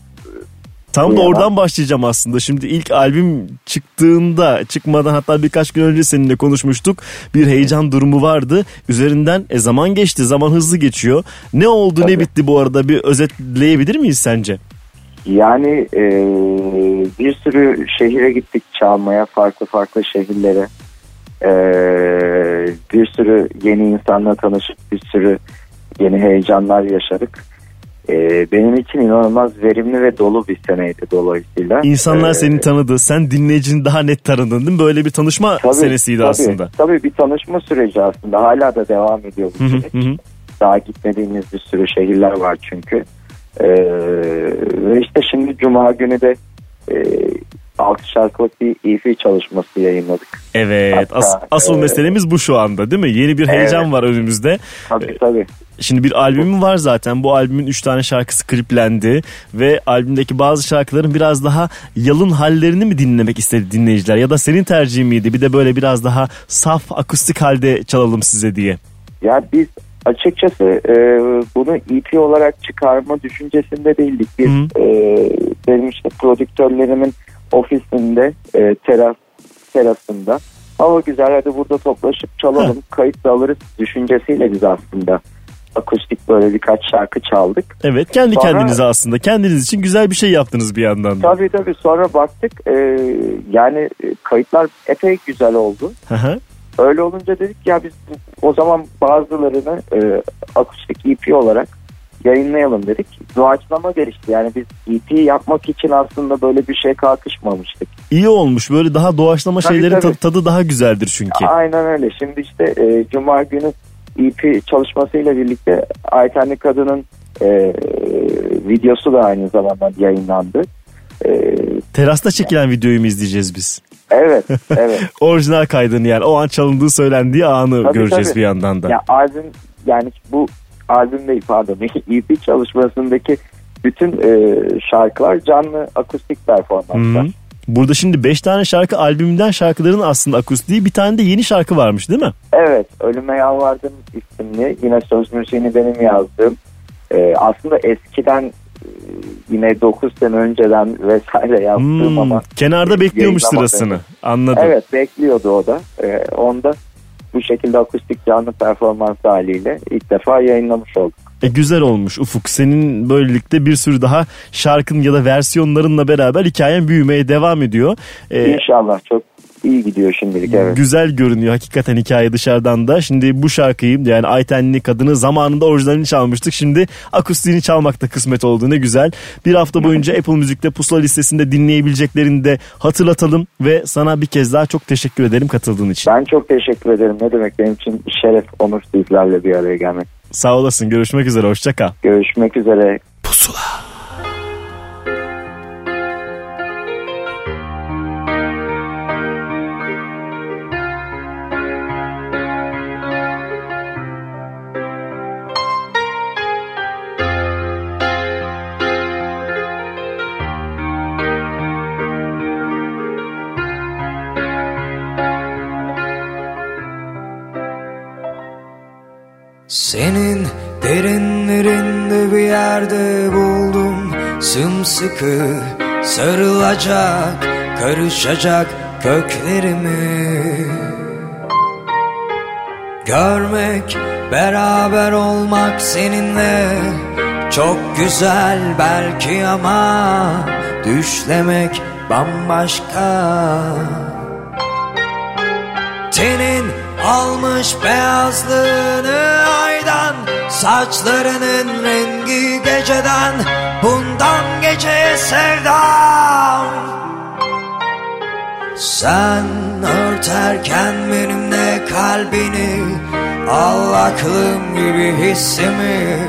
S2: Tam da oradan başlayacağım aslında. Şimdi ilk albüm çıktığında çıkmadan hatta birkaç gün önce seninle konuşmuştuk. Bir heyecan durumu vardı. Üzerinden e, zaman geçti. Zaman hızlı geçiyor. Ne oldu ne
S14: Tabii.
S2: bitti bu arada bir özetleyebilir miyiz sence?
S14: yani e, bir sürü şehire gittik çalmaya. Farklı farklı şehirlere. E, bir sürü yeni insanla tanışıp bir sürü yeni heyecanlar yaşadık. E, benim için inanılmaz verimli ve dolu bir seneydi dolayısıyla.
S2: İnsanlar
S14: E,
S2: seni tanıdı. Sen dinleyicini daha net tanıdın değil mi? Böyle bir tanışma
S14: Tabii,
S2: senesiydi
S14: tabii.
S2: aslında.
S14: Tabii bir tanışma süreci aslında. Hala da devam ediyor bu süreç.
S2: hı hı.
S14: Daha gitmediğimiz bir sürü şehirler var çünkü. Ee, ve işte şimdi Cuma günü de e, 6 şarkılık bir EP çalışması yayınladık.
S2: Evet. as-
S14: Hatta,
S2: asıl
S14: e,
S2: meselemiz bu şu anda değil mi? Yeni bir heyecan
S14: Evet.
S2: var önümüzde.
S14: Tabii tabii.
S2: Şimdi bir albümü var zaten. Bu albümün 3 tane şarkısı kliplendi ve albümdeki bazı şarkıların biraz daha yalın hallerini mi dinlemek istedi dinleyiciler ya da senin tercihin miydi? Bir de böyle biraz daha saf akustik halde çalalım size diye.
S14: Ya biz açıkçası e, bunu EP olarak çıkarma düşüncesinde değildik. Biz
S2: Hı.
S14: e, benim işte prodüktörlerimin ofisinde e, teras terasında hava güzel hadi burada toplaşıp çalalım kayıt da alırız düşüncesiyle biz aslında akustik böyle birkaç şarkı çaldık.
S2: Evet kendi
S14: Sonra-
S2: kendinize aslında kendiniz için güzel bir şey yaptınız bir yandan da.
S14: Tabii tabii sonra baktık e, yani e, kayıtlar epey güzel oldu.
S2: Hı hı.
S14: Öyle olunca dedik ya biz o zaman bazılarını e, akustik EP olarak yayınlayalım dedik. Doğaçlama gelişti. Yani biz EP yapmak için aslında böyle bir şey kalkışmamıştık.
S2: İyi olmuş böyle daha doğaçlama
S14: Tabii,
S2: şeylerin
S14: tabii.
S2: tadı, daha güzeldir çünkü.
S14: Aynen öyle. Şimdi işte e, Cuma günü EP çalışmasıyla birlikte Aytenli Kadın'ın e, videosu da aynı zamanda yayınlandı. E,
S2: Terasta çekilen videoyu mu izleyeceğiz biz?
S14: evet, *laughs* evet.
S2: Orijinal kaydını yani o an çalındığı söylendiği anı
S14: Tabii,
S2: göreceğiz
S14: tabii.
S2: bir yandan da.
S14: Ya albüm yani bu albüm değil pardon *laughs* EP çalışmasındaki bütün e, şarkılar canlı akustik performanslar.
S2: Hı. Burada şimdi 5 tane şarkı albümden şarkıların aslında akustiği bir tane de yeni şarkı varmış değil mi?
S14: Evet Ölüme Yalvardım isimli yine söz müziğini benim yazdığım e, aslında eskiden e, yine 9 sene önceden vesaire yazdığım
S2: Hmm,
S14: ama
S2: Kenarda bekliyormuş sırasını. Anladım.
S14: Evet bekliyordu o da. E, onda bu şekilde akustik canlı performans haliyle ilk defa yayınlamış olduk.
S2: E, güzel olmuş Ufuk. Senin böylelikle bir sürü daha şarkın ya da versiyonlarınla beraber hikayen büyümeye devam ediyor. E,
S14: İnşallah çok iyi gidiyor şimdilik evet.
S2: Güzel görünüyor hakikaten hikaye dışarıdan da. Şimdi bu şarkıyı yani Aytenli kadını zamanında orijinalini çalmıştık. Şimdi akustiğini çalmak da kısmet oldu ne güzel. Bir hafta boyunca Apple Müzik'te pusula listesinde dinleyebileceklerini de hatırlatalım. Ve sana bir kez daha çok teşekkür ederim katıldığın için.
S14: Ben çok teşekkür ederim. Ne demek benim için şeref, onur sizlerle bir araya gelmek.
S2: Sağ olasın görüşmek üzere hoşça kal.
S14: Görüşmek üzere.
S9: Pusula.
S15: Senin derinlerinde bir yerde buldum. Sımsıkı sarılacak Karışacak köklerimi. Görmek, beraber olmak seninle Çok güzel belki ama Düşlemek bambaşka. Tenin almış beyazlığını aydan Saçlarının rengi geceden. Bundan geceye sevdam. Sen örterken benimle
S16: kalbini Al aklım gibi hissimi.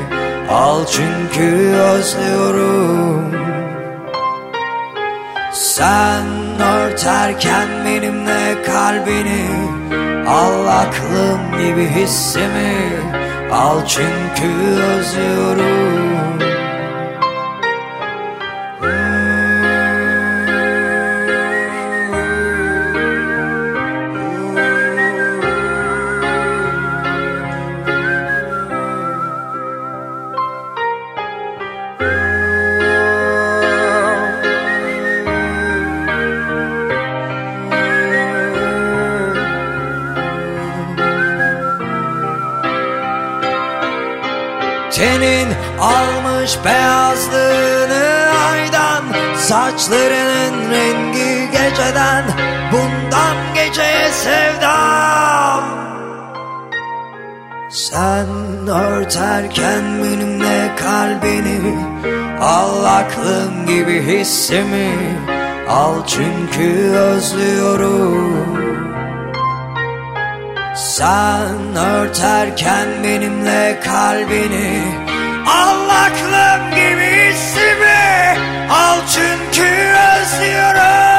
S16: Al çünkü özlüyorum. Sen örterken benimle kalbini Al aklım gibi hissimi Al çünkü özlüyorum almış beyazlığını aydan Saçlarının rengi geceden Bundan geceye sevdam. Sen örterken benimle kalbini Al aklım gibi hissimi Al çünkü özlüyorum. Sen örterken benimle kalbini Al gibi hissimi Al çünkü
S4: Son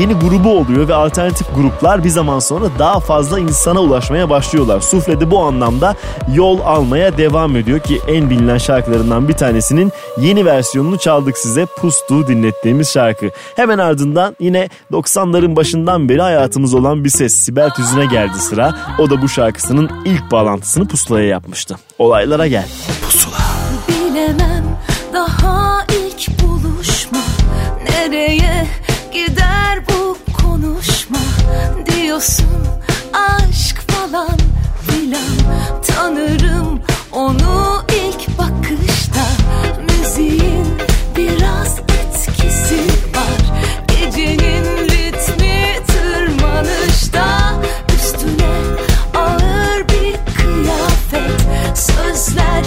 S2: yeni grubu oluyor ve alternatif gruplar bir zaman sonra daha fazla insana ulaşmaya başlıyorlar. Sufle de bu anlamda yol almaya devam ediyor ki en bilinen şarkılarından bir tanesinin yeni versiyonunu çaldık size. Pustu dinlettiğimiz şarkı. Hemen ardından yine 90'ların başından beri hayatımız olan bir ses Sibel Tüzün'e geldi sıra. O da bu şarkısının ilk bağlantısını pusulaya yapmıştı. Olaylara gel.
S6: Bilemem daha ilk buluşma Nereye gider Diyorsun aşk falan filan. Tanırım onu ilk bakışta. Müziğin biraz etkisi var. Gecenin ritmi tırmanışta. Üstüne ağır bir kıyafet. Sözler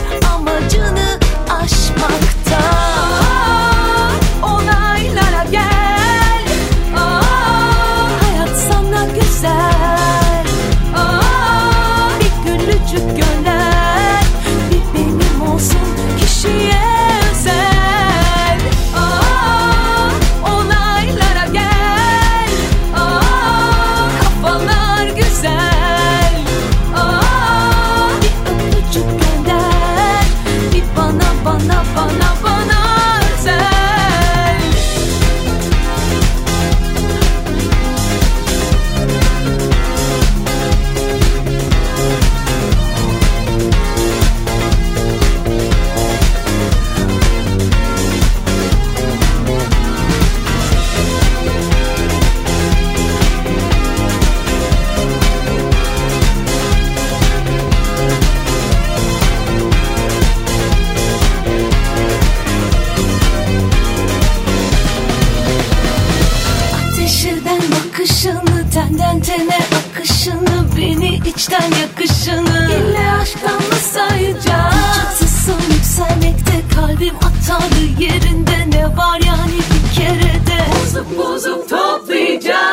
S6: hatalı yerinde Ne var yani bir kerede Bozup bozup toplayacağız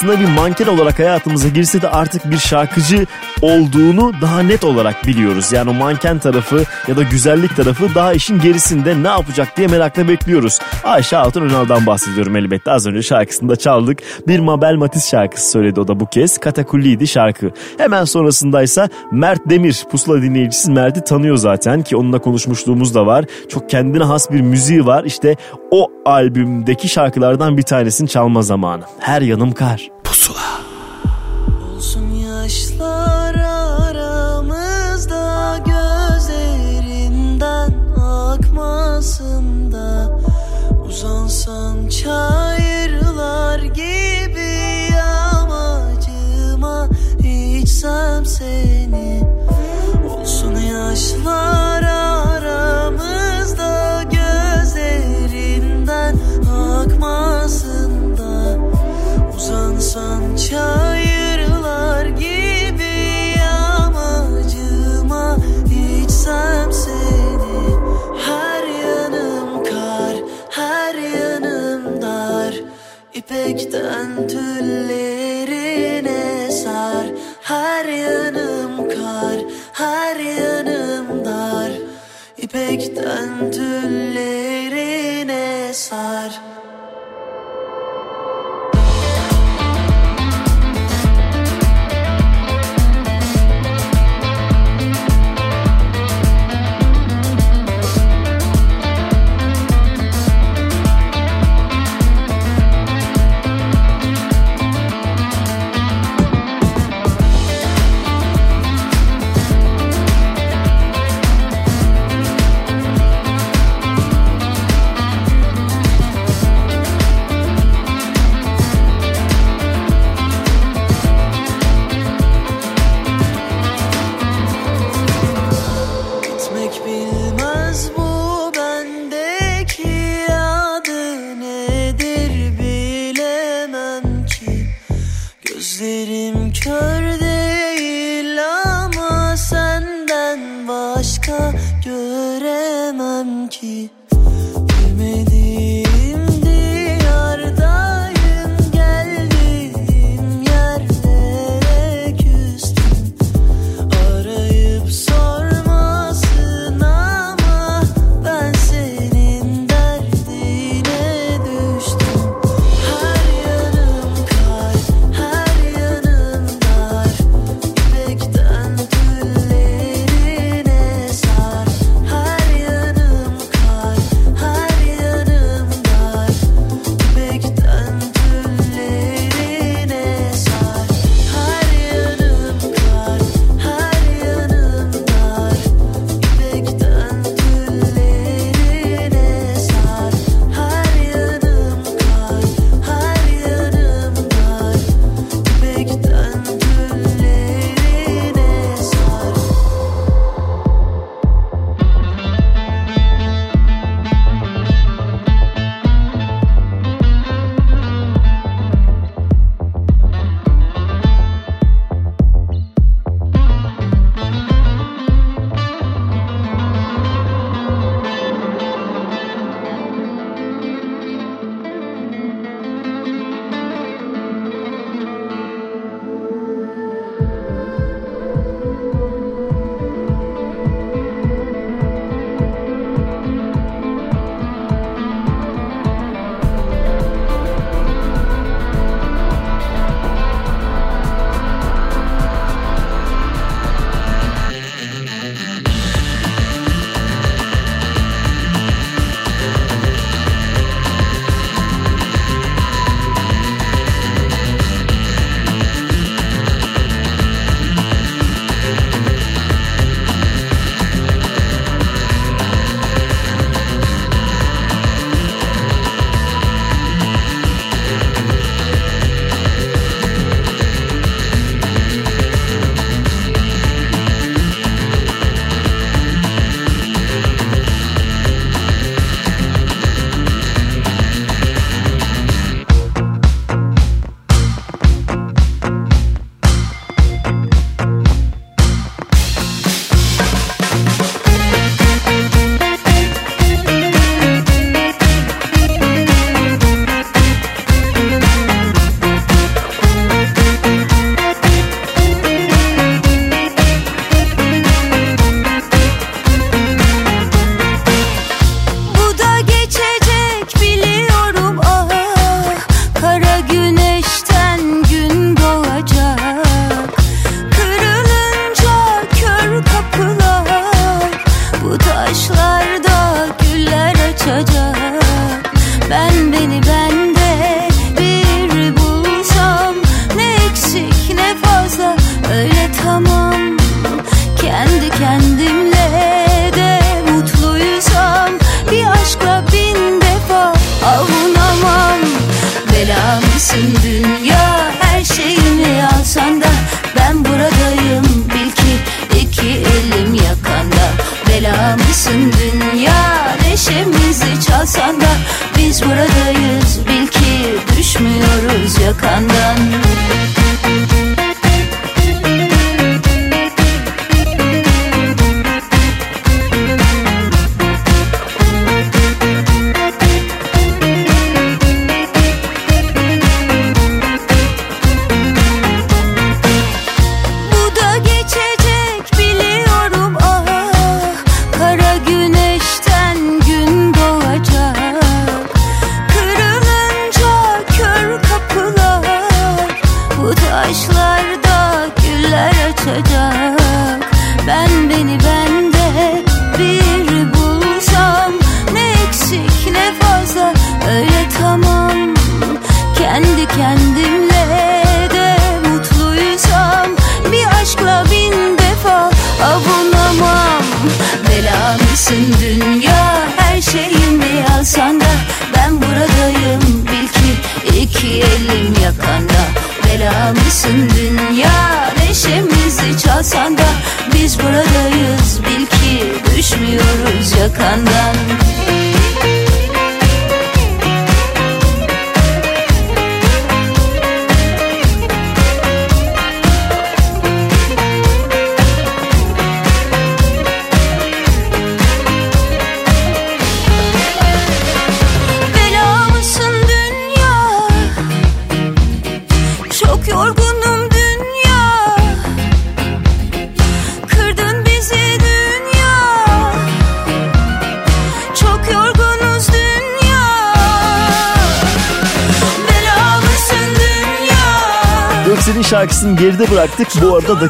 S2: aslında bir manken olarak hayatımıza girse de artık bir şarkıcı olduğunu daha net olarak biliyoruz. Yani o manken tarafı ya da güzellik tarafı daha işin gerisinde ne yapacak diye merakla bekliyoruz. Ayşe Hatun Önal'dan bahsediyorum elbette. Az önce şarkısında çaldık. Bir Mabel Matiz şarkısı söyledi o da bu kez. Katakulliydi şarkı. Hemen sonrasındaysa Mert Demir. Pusula dinleyicisi Mert'i tanıyor zaten ki onunla konuşmuşluğumuz da var. Çok kendine has bir müziği var. İşte o albümdeki şarkılardan bir tanesini çalma zamanı. Her yanım kar.
S17: Seni. Olsun yaşlar aramızda gözlerinden akmasın da Uzansan çayırlar gibi amacıma içsem seni. Her yanım kar, her yanım dar. İpekten tüllerine sar Her yanım kar, her yanım dar. İpekten tüllerine sar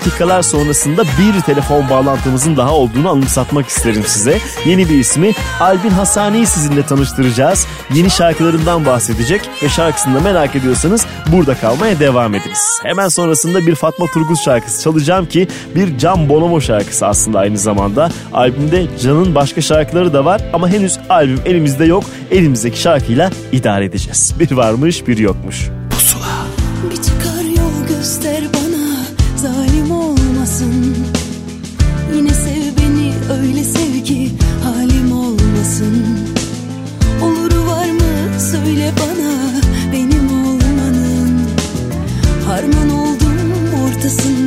S2: dakikalar sonrasında bir telefon bağlantımızın daha olduğunu anımsatmak isterim size. Yeni bir ismi Albin Hasani'yi sizinle tanıştıracağız. Yeni şarkılarından bahsedecek ve şarkısını da merak ediyorsanız burada kalmaya devam ediniz. Hemen sonrasında bir Fatma Turgut şarkısı çalacağım ki bir Can Bonomo şarkısı aslında aynı zamanda. Albümde Can'ın başka şarkıları da var ama henüz albüm elimizde yok. Elimizdeki şarkıyla idare edeceğiz. Bir varmış bir yokmuş. Pusula.
S1: Bir çıkar yol göster bana. the sun.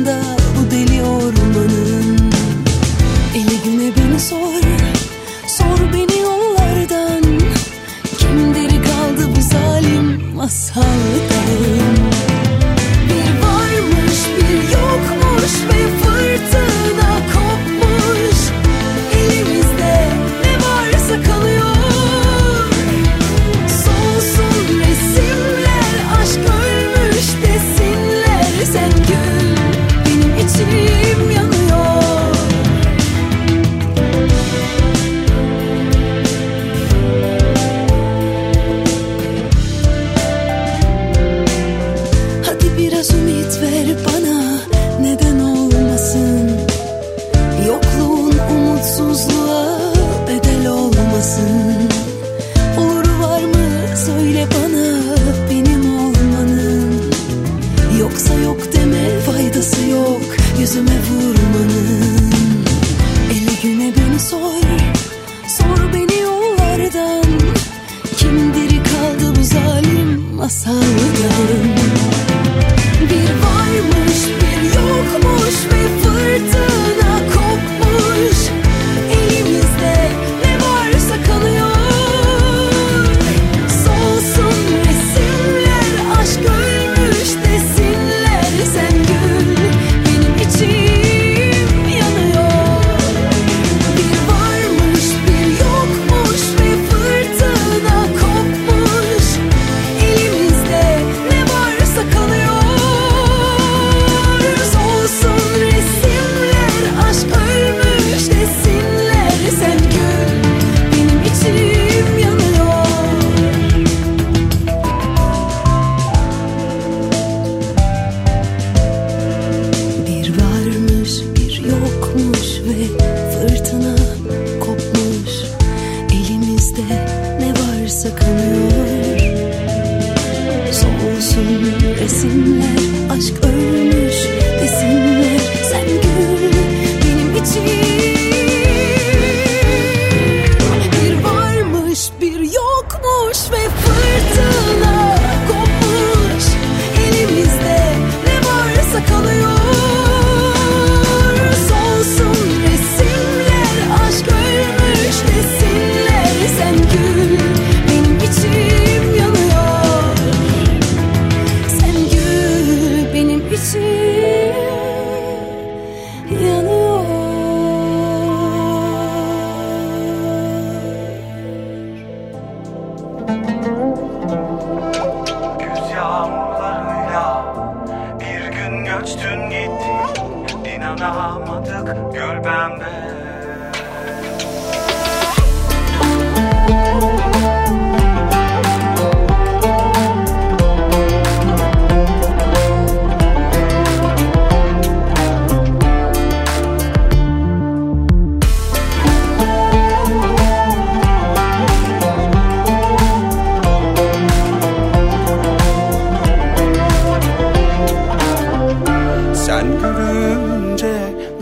S1: Sen
S18: gülünce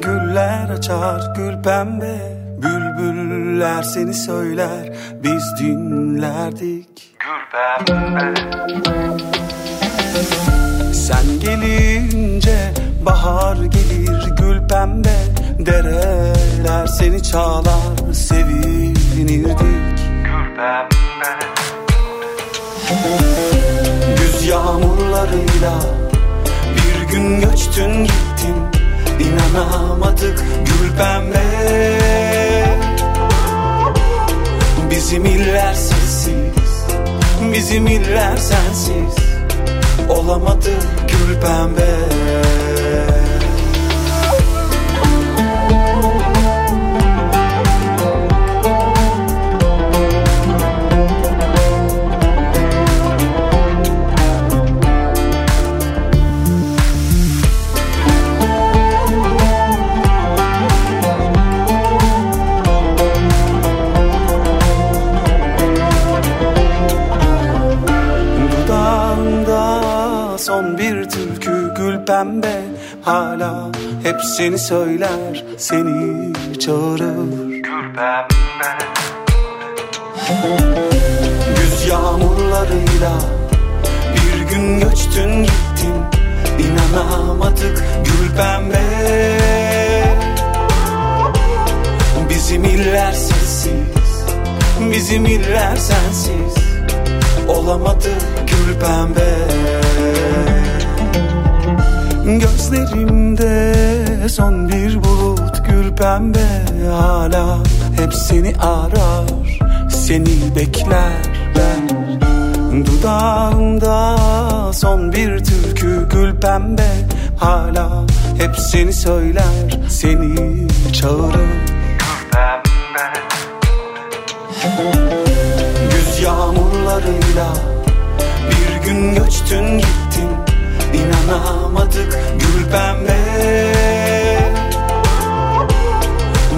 S18: güller açar gül pembe. Bülbüller seni söyler biz dinlerdik. Gül pembe. Sen gelince bahar gelir gül pembe. Dereler seni çağlar sevinirdik. Gül pembe. Güz yağmurlarıyla gün göçtün gittin İnanamadık gül pembe. Bizim iller sessiz Bizim iller sensiz Olamadık gül pembe bir türkü gül pembe. Hala hep seni söyler seni çağırır. Gül pembe. Güz yağmurlarıyla bir gün göçtün gittin. İnanamadık gül pembe. Bizim iller sessiz Bizim iller sensiz. Olamadı gül pembe Gözlerimde son bir bulut gül pembe Hala. Hep seni arar Seni bekler ben Dudağımda son bir türkü gül pembe Hala. Hep seni söyler Seni çağırır. Güz yağmurlarıyla bir gün göçtün gittin İnanamadık gül pembe.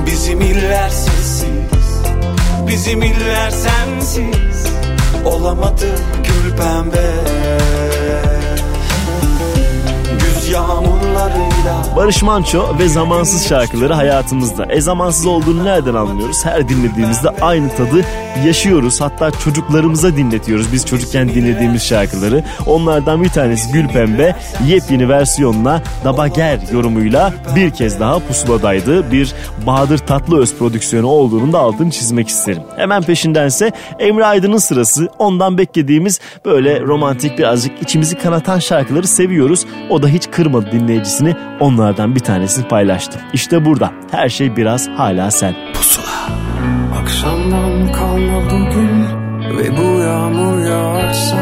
S18: Bizim iller sessiz Bizim iller sensiz. Olamadı gül pembe
S2: Barış Manço ve zamansız şarkıları hayatımızda. E zamansız olduğunu nereden anlıyoruz? Her dinlediğimizde aynı tadı yaşıyoruz. Hatta çocuklarımıza dinletiyoruz. Biz çocukken dinlediğimiz şarkıları. Onlardan bir tanesi Gül Pembe yepyeni versiyonla Dabager yorumuyla bir kez daha pusuladaydı. Bir Bahadır Tatlıöz prodüksiyonu olduğunu da altını çizmek isterim. Hemen peşindense Emre Aydın'ın sırası. Ondan beklediğimiz böyle romantik birazcık içimizi kanatan şarkıları seviyoruz. O da hiç kırmadı dinleyicisini. Onlardan bir tanesini paylaştı. İşte burada. Her şey biraz hala sen.
S18: Akşamdan kalma bugün ve bu yağmur yağarsa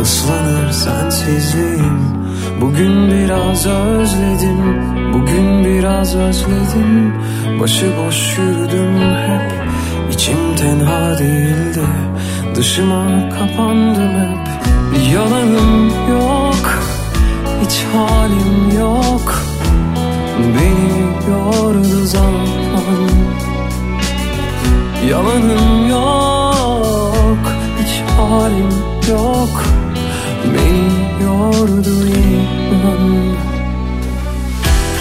S18: ıslanır sensizliğim. Bugün biraz özledim, bugün biraz özledim. Başıboş yürüdüm hep, içim tenha değildi. Dışıma kapandım hep, yalanım yok, hiç halim yok. Beni yordu zaman Yalanım yok. Hiç halim yok. Beni yordu inan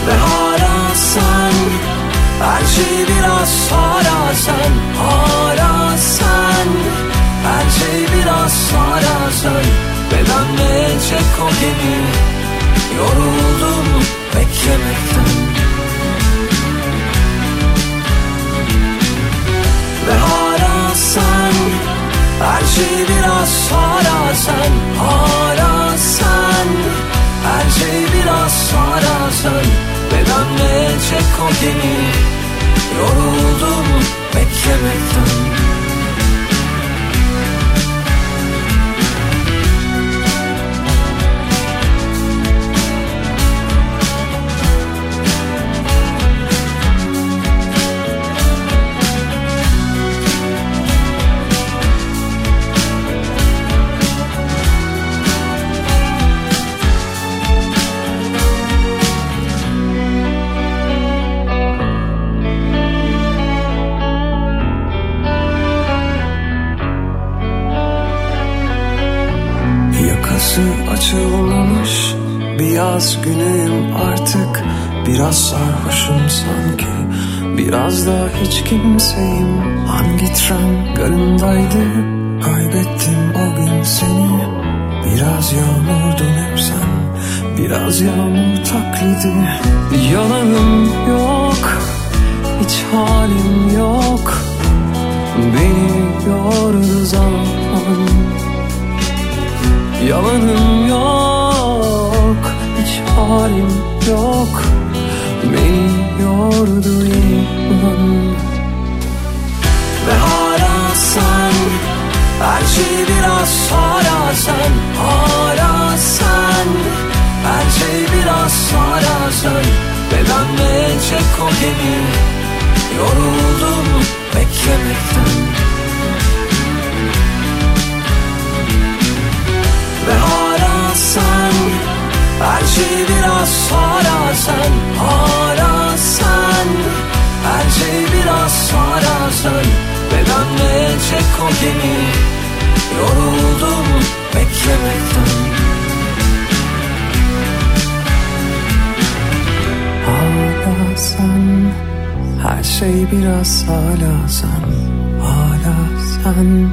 S18: Ve hala sen Her şey biraz hala sen Hala sen. Her şey biraz hala sen. Ve dönmeyecek o gemi Yoruldum beklemekten. Ve hala sen Her şey biraz hala sen Hala sen. Her şey biraz hala sen Ve dönmeyecek o gemi Yoruldum beklemekten
S13: biraz güneyim artık Biraz sarhoşum sanki. Biraz da hiç kimseyim. Hangi tren garındaydı? Kaybettim o gün seni. Biraz yağmurdun hep sen. Biraz yağmur taklidi. Yalanım yok Hiç halim yok. Beni yordu zaman. Yalanım yok halim yok. Beni yordu inan. Ve hala sen Her şey biraz hala sen Hala sen. Her şey biraz hala sen. Ve ben de çek o gemi. Yoruldum beklemekten Her şey biraz hala sen Hala sen Her şey biraz hala sen Ve ben de çek o gemi? Yoruldum beklemekten. Hala sen Her şey biraz hala sen Hala sen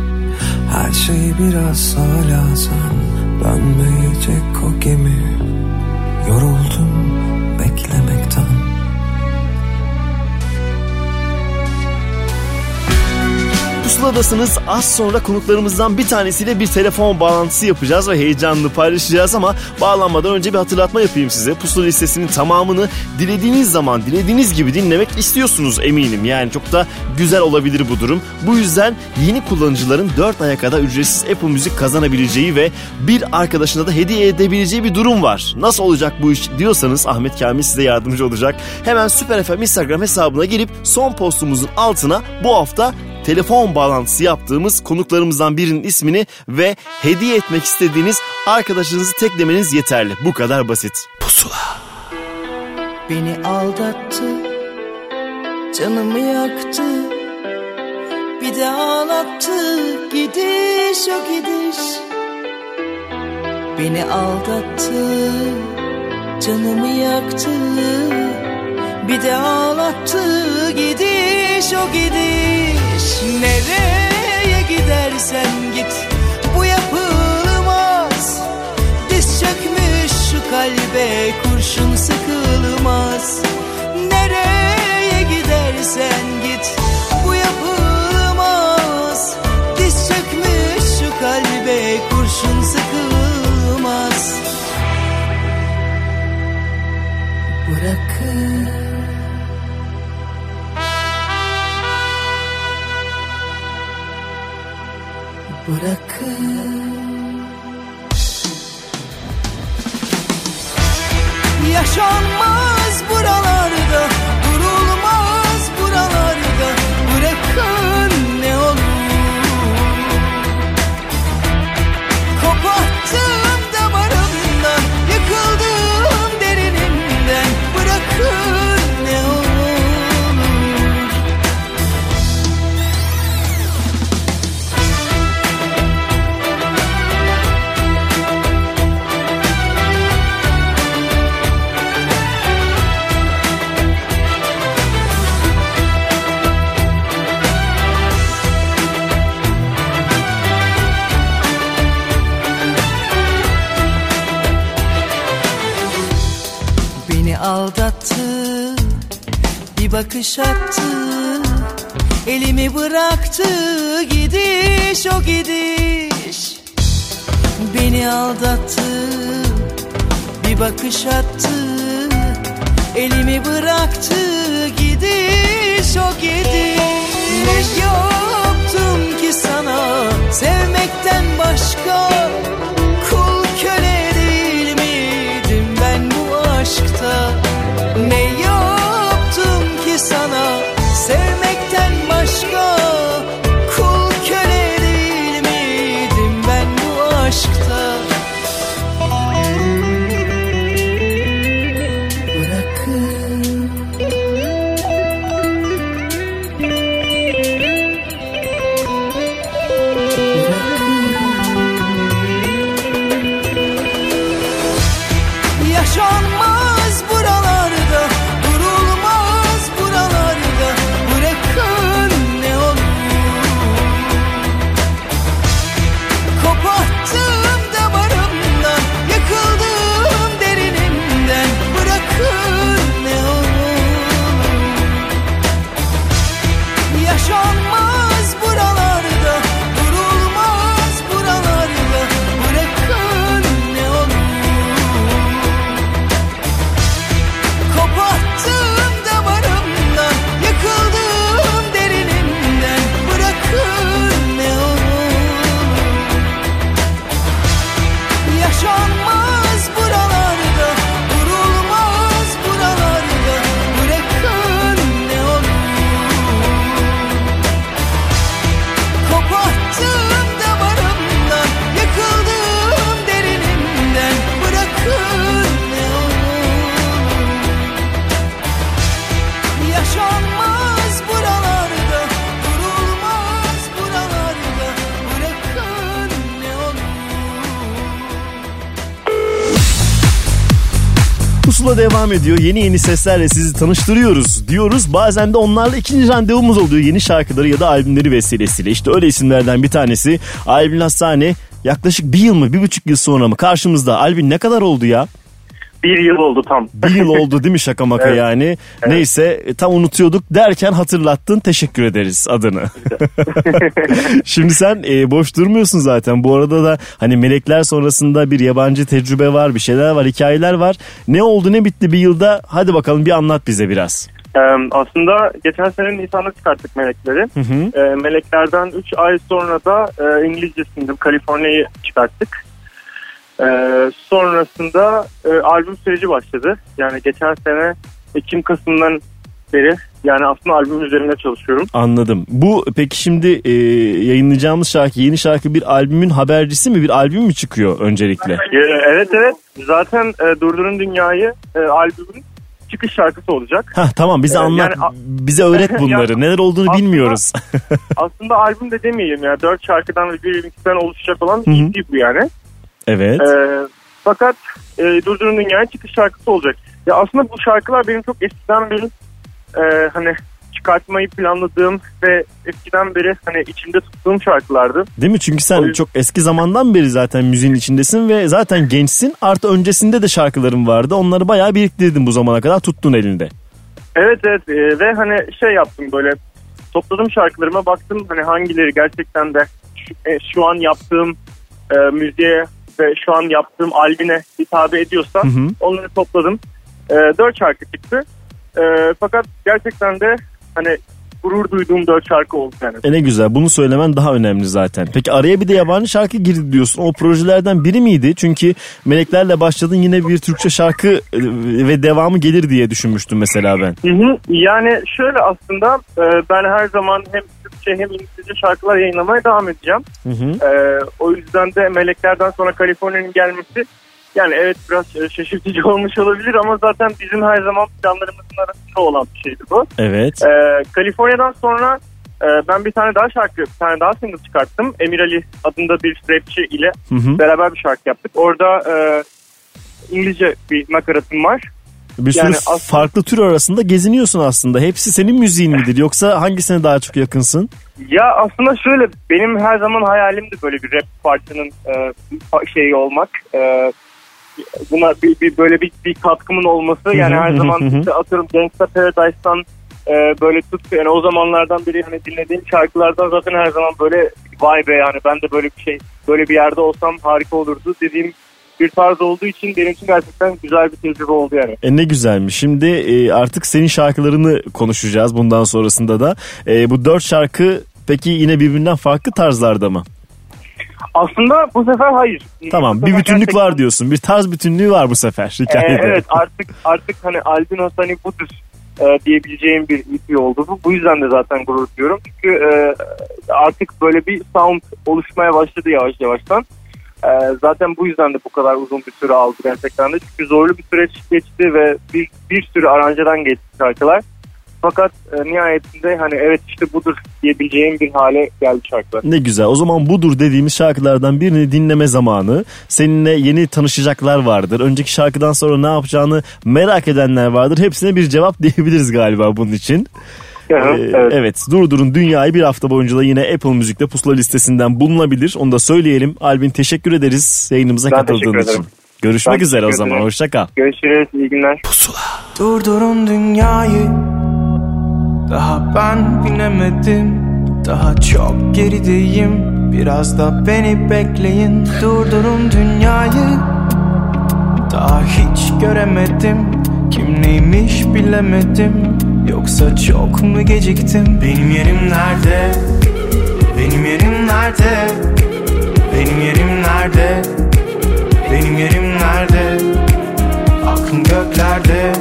S13: Her şey biraz hala sen Dönmeyecek o gemi. Yoruldum
S2: Pusuladasınız. Az sonra konuklarımızdan bir tanesiyle bir telefon bağlantısı yapacağız ve heyecanlı paylaşacağız ama bağlanmadan önce bir hatırlatma yapayım size. Pusula listesinin tamamını dilediğiniz zaman, dilediğiniz gibi dinlemek istiyorsunuz eminim. Yani çok da güzel olabilir bu durum. Bu yüzden yeni kullanıcıların 4 aya kadar ücretsiz Apple Müzik kazanabileceği ve bir arkadaşına da hediye edebileceği bir durum var. Nasıl olacak bu iş diyorsanız Ahmet Kamil size yardımcı olacak. Hemen Süper FM Instagram hesabına girip son postumuzun altına bu hafta telefon bağlantısı yaptığımız konuklarımızdan birinin ismini ve hediye etmek istediğiniz arkadaşınızı teklemeniz yeterli. Bu kadar basit. Pusula.
S15: Beni aldattı Canımı yaktı Bir de ağlattı Gidiş o gidiş Beni aldattı Canımı yaktı Bir de ağlattı Gidiş o gidiş. Nereye gidersen git Bu yapılmaz. Diz çökmüş şu kalbe kurşun sıkılmaz aldattı Bir bakış attı Elimi bıraktı Gidiş o gidiş. Ne yaptım ki sana Sevmekten başka
S2: devam ediyor. Yeni yeni seslerle sizi tanıştırıyoruz diyoruz. Bazen de onlarla ikinci randevumuz oluyor yeni şarkıları ya da albümleri vesilesiyle. İşte öyle isimlerden bir tanesi Albin Hassani. Yaklaşık bir yıl mı bir buçuk yıl sonra mı karşımızda. Albin ne kadar oldu ya?
S19: Bir yıl oldu tam.
S2: Bir yıl oldu değil mi şaka maka *laughs*
S19: Evet.
S2: yani? Neyse e, tam unutuyorduk derken hatırlattın teşekkür ederiz adını. *laughs* *laughs* Şimdi sen e, boş durmuyorsun zaten. Bu arada da hani melekler sonrasında bir yabancı tecrübe var bir şeyler var hikayeler var. Ne oldu ne bitti bir yılda hadi bakalım bir anlat bize biraz.
S19: Ee, aslında geçen sene Nisan'da çıkarttık Melekleri.
S2: Hı hı.
S19: Ee, Meleklerden 3 ay sonra da e, İngilizce single California'yı çıkarttık. Ee, sonrasında e, albüm süreci başladı. Yani geçen sene Ekim-Kasım'dan beri yani aslında albüm üzerinde çalışıyorum.
S2: Anladım. Bu peki şimdi e, yayınlayacağımız şarkı yeni şarkı bir albümün habercisi mi bir albüm mü çıkıyor öncelikle?
S19: Ee, evet evet zaten e, Durdurun Dünya'yı e, albümün çıkış şarkısı olacak.
S2: Hah tamam bize
S19: Ee,
S2: anlat
S19: yani
S2: bize öğret *laughs* bunları
S19: Ya,
S2: neler olduğunu
S19: aslında-
S2: bilmiyoruz. *laughs*
S19: Aslında albüm de demeyeyim ya. Dört şarkıdan ve bir remixten oluşacak olan
S2: hı.
S19: EP bu yani.
S2: Evet.
S19: Ee, fakat e, Durdurun Dünya'ya çıkış şarkısı olacak. Ya aslında bu şarkılar benim çok eskiden beri e, hani çıkartmayı planladığım ve eskiden beri hani içimde tuttuğum şarkılardı.
S2: Değil mi? Çünkü sen çok eski zamandan beri zaten müziğin içindesin ve zaten gençsin. Artı öncesinde de şarkıların vardı. Onları bayağı biriktirdin bu zamana kadar tuttun elinde.
S19: Evet evet e, ve hani şey yaptım böyle topladım şarkılarıma baktım hani hangileri gerçekten de şu, e, şu an yaptığım e, müziğe ve şu an yaptığım albüme hitap ediyorsa
S2: Hı hı.
S19: onları topladım. E, dört şarkı çıktı. E, fakat gerçekten de hani gurur duyduğum dört şarkı oldu yani.
S2: E ne güzel bunu söylemen daha önemli zaten. Peki araya bir de yabancı şarkı girdi diyorsun. O projelerden biri miydi? Çünkü Meleklerle başladın yine bir Türkçe şarkı e, ve devamı gelir diye düşünmüştüm mesela ben.
S19: Hı hı. Yani şöyle aslında e, ben her zaman hem Türkçe hem İngilizce şarkılar yayınlamaya devam edeceğim.
S2: Hı hı.
S19: E, o yüzden de Meleklerden sonra Kaliforniya'nın gelmesi yani evet biraz e, şaşırtıcı *laughs* olmuş olabilir ama zaten bizim her zaman planlarımızın arasında olan bir şeydi bu.
S2: Evet.
S19: E, Kaliforniya'dan sonra e, ben bir tane daha şarkı, bir tane daha single çıkarttım. Emir Ali adında bir rapçi ile
S2: Hı hı.
S19: beraber bir şarkı yaptık. Orada e, İngilizce bir nakaratım var.
S2: Bir sürü
S19: Yani aslında-
S2: farklı tür arasında geziniyorsun aslında. Hepsi senin müziğin midir yoksa hangisine daha çok yakınsın?
S19: Ya aslında şöyle benim her zaman hayalimdi böyle bir rap parçanın e, şeyi olmak. E, buna bir, bir böyle bir, bir katkımın olması yani her zaman işte atıyorum Gangsta Paradise'dan e, böyle tut yani o zamanlardan beri hani dinlediğim şarkılardan zaten her zaman böyle vay be yani ben de böyle bir şey böyle bir yerde olsam harika olurdu dediğim bir tarz olduğu için benim için gerçekten güzel bir tecrübe oldu yani.
S2: E ne güzelmiş. Şimdi e, artık senin şarkılarını konuşacağız bundan sonrasında da. E, bu dört şarkı peki yine birbirinden farklı tarzlarda mı?
S19: Aslında bu sefer hayır.
S2: Tamam
S19: Bu
S2: bir bütünlük
S19: gerçekten-
S2: var diyorsun. Bir tarz bütünlüğü var bu sefer
S19: Ee,
S2: hikayede.
S19: evet artık artık hani Albinos hani budur e, diyebileceğim bir EP oldu bu. Bu yüzden de zaten gurur duyuyorum. Çünkü e, artık böyle bir sound oluşmaya başladı yavaş yavaştan. E, zaten bu yüzden de bu kadar uzun bir süre aldı gerçekten de. Çünkü zorlu bir süreç geçti ve bir, bir sürü aranjeden geçti şarkılar. Fakat e, nihayetinde hani evet işte budur diyebileceğim bir hale geldi şarkılar.
S2: Ne güzel. O zaman budur dediğimiz şarkılardan birini dinleme zamanı. Seninle yeni tanışacaklar vardır. Önceki şarkıdan sonra ne yapacağını merak edenler vardır. Hepsine bir cevap *laughs* diyebiliriz galiba bunun için. Ee,
S19: evet.
S2: evet. Durdurun Dünya'yı bir hafta boyunca da yine Apple Müzik'te pusula listesinden bulunabilir. Onu da söyleyelim. Albin teşekkür ederiz yayınımıza
S19: Ben
S2: katıldığın için. Görüşmek
S19: Ben
S2: üzere o zaman.
S19: ederim.
S2: Hoşça kal.
S19: Görüşürüz. iyi günler.
S18: Durdurun dünyayı Daha ben binemedim Daha çok gerideyim Biraz da beni bekleyin Durdurun dünyayı Daha hiç göremedim Kim neymiş bilemedim Yoksa çok mu geciktim? Benim yerim nerede? Benim yerim nerede? Benim yerim nerede? Benim yerim nerede? Aklım göklerde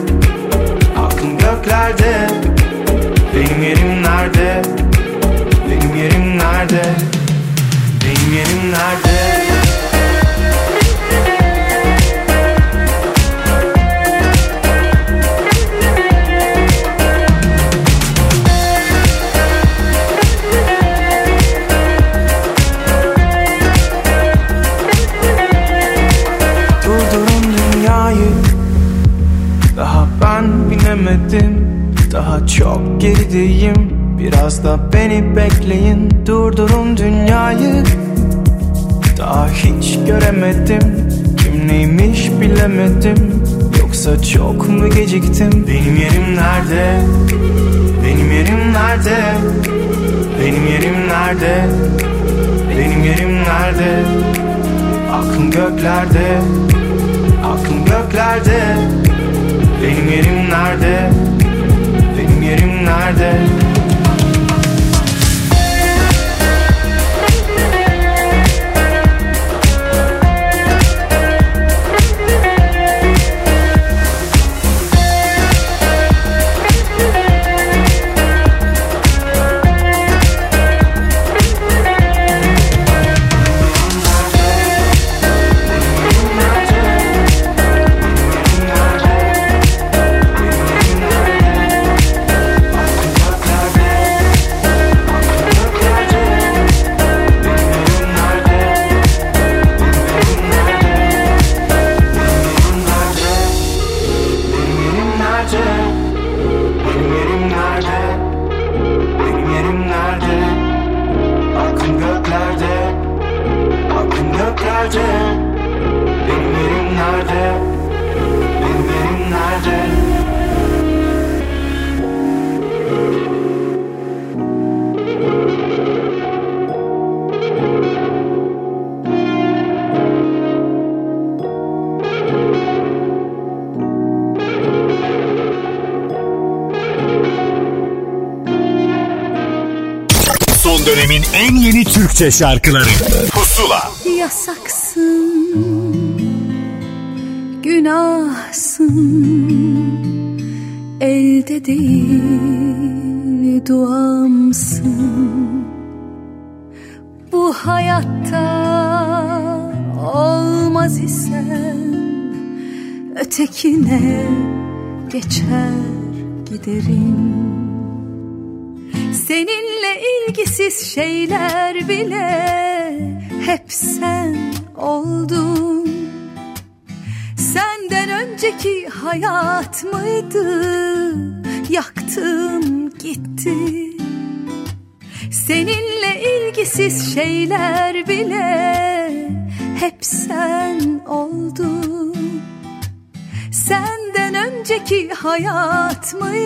S18: gerideyim Biraz da beni bekleyin Durdurun dünyayı. Daha hiç göremedim Kim neymiş bilemedim. Yoksa çok mu geciktim? Benim yerim nerede? Benim yerim nerede? Benim yerim nerede? Benim yerim nerede? Aklım göklerde Aklım göklerde. Benim yerim nerede Benim
S9: Türkçe şarkıları. Pusula.
S6: Yasaksın Günahsın. Elde değil duamsın. Bu hayatta olmaz isen Ötekine geçer giderim ilgisiz şeyler bile hep sen oldun. Senden önceki hayat mıydı? Yaktım gitti. Seninle ilgisiz şeyler bile hep sen oldun. Senden önceki hayat mıydı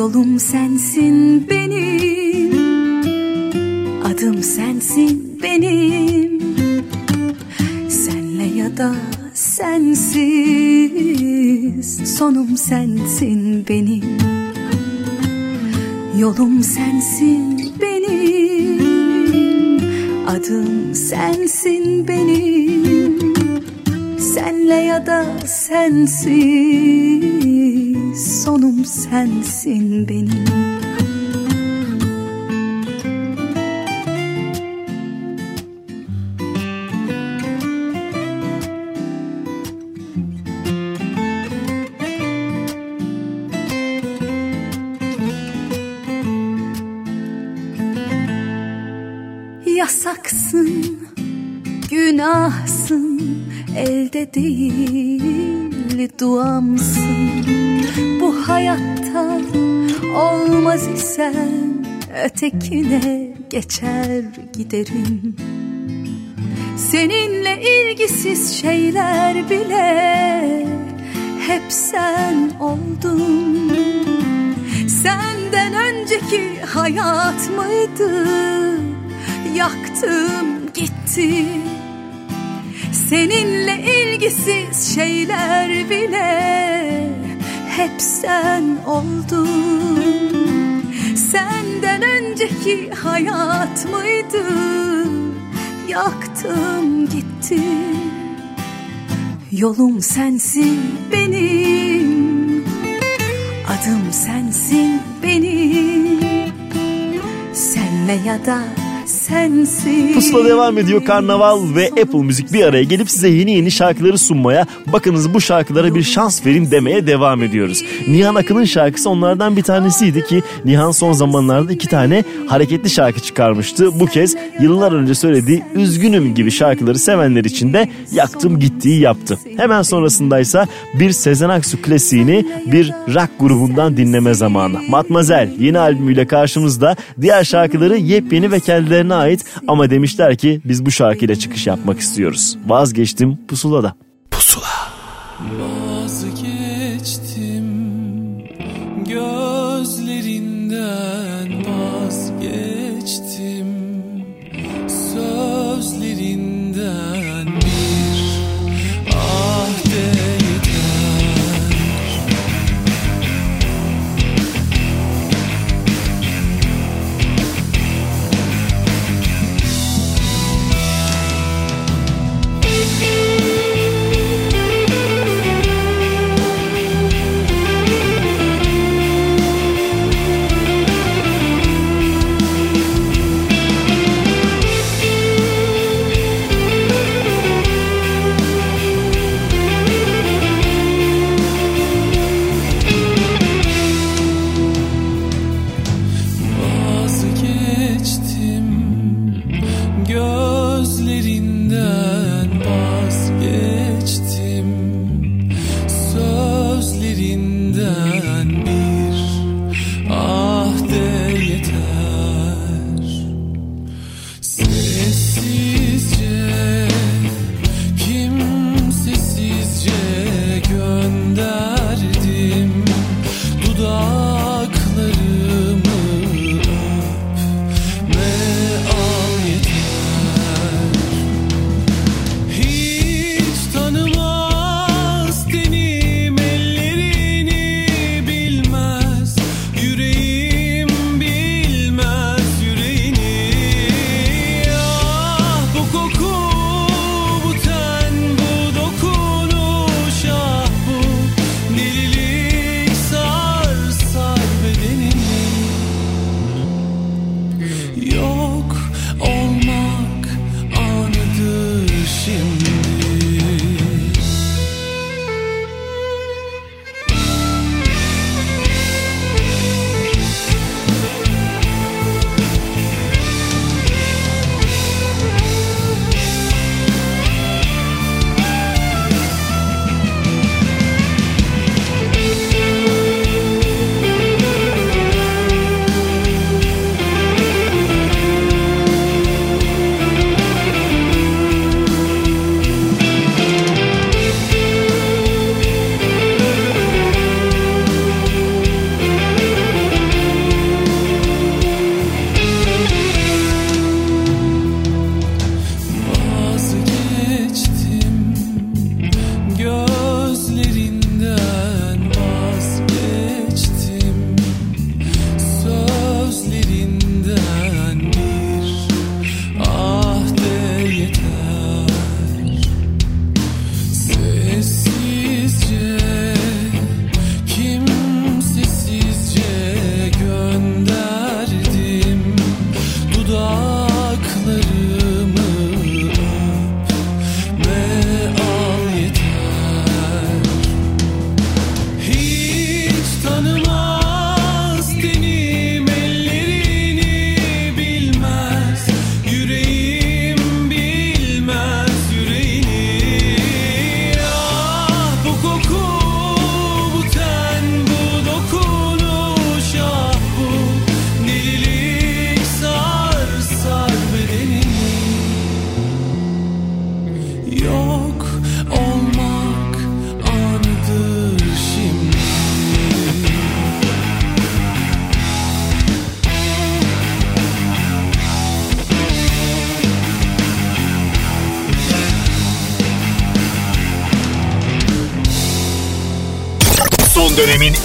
S6: Yolum sensin benim. Adım sensin benim. Senle ya da sensiz Sonum sensin benim. Yolum sensin benim. Adım sensin benim. Senle ya da sensiz Sonum sensin benim Yasaksın, günahsın, elde değil duamsın. Hayatta olmaz isen ötekine geçer giderim. Seninle ilgisiz şeyler bile hep sen oldun. Senden önceki hayat mıydı? Yaktım gitti. Seninle ilgisiz şeyler bile hep sen oldun. Senden önceki hayat mıydı? Yaktım gitti. Yolum sensin benim Adım sensin benim Senle ya da
S10: sensin.
S2: Pusula devam ediyor. Karnaval ve Apple Müzik bir araya gelip size yeni yeni şarkıları sunmaya, bakınız bu şarkılara bir şans verin demeye devam ediyoruz. Nihan Akın'ın şarkısı onlardan bir tanesiydi ki Nihan son zamanlarda iki tane hareketli şarkı çıkarmıştı. Bu kez yıllar önce söylediği Üzgünüm gibi şarkıları sevenler için de yaktım gittiği yaptı. Hemen sonrasındaysa bir Sezen Aksu klasiğini bir rock grubundan dinleme zamanı. Matmazel yeni albümüyle karşımızda diğer şarkıları yepyeni ve kendilerine ait ama demişler ki biz bu şarkıyla çıkış yapmak istiyoruz. Vazgeçtim pusulada.
S9: Pusula.
S4: Vazgeçtim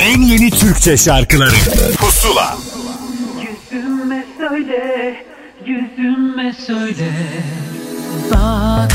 S9: en yeni Türkçe şarkıları Pusula.
S13: Yüzüme söyle, yüzüme söyle Bak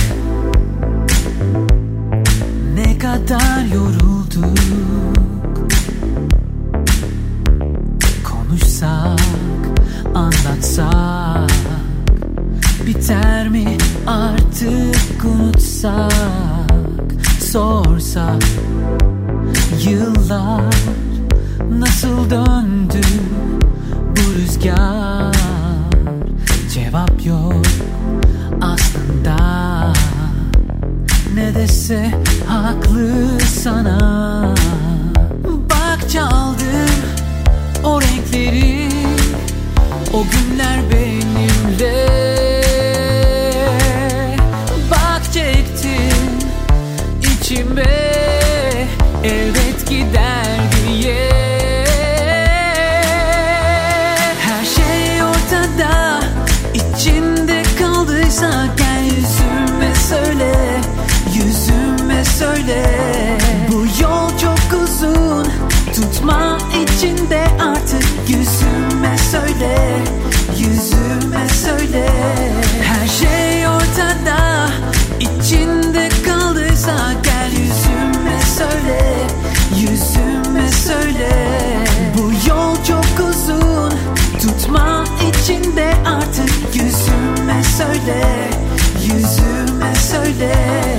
S2: day.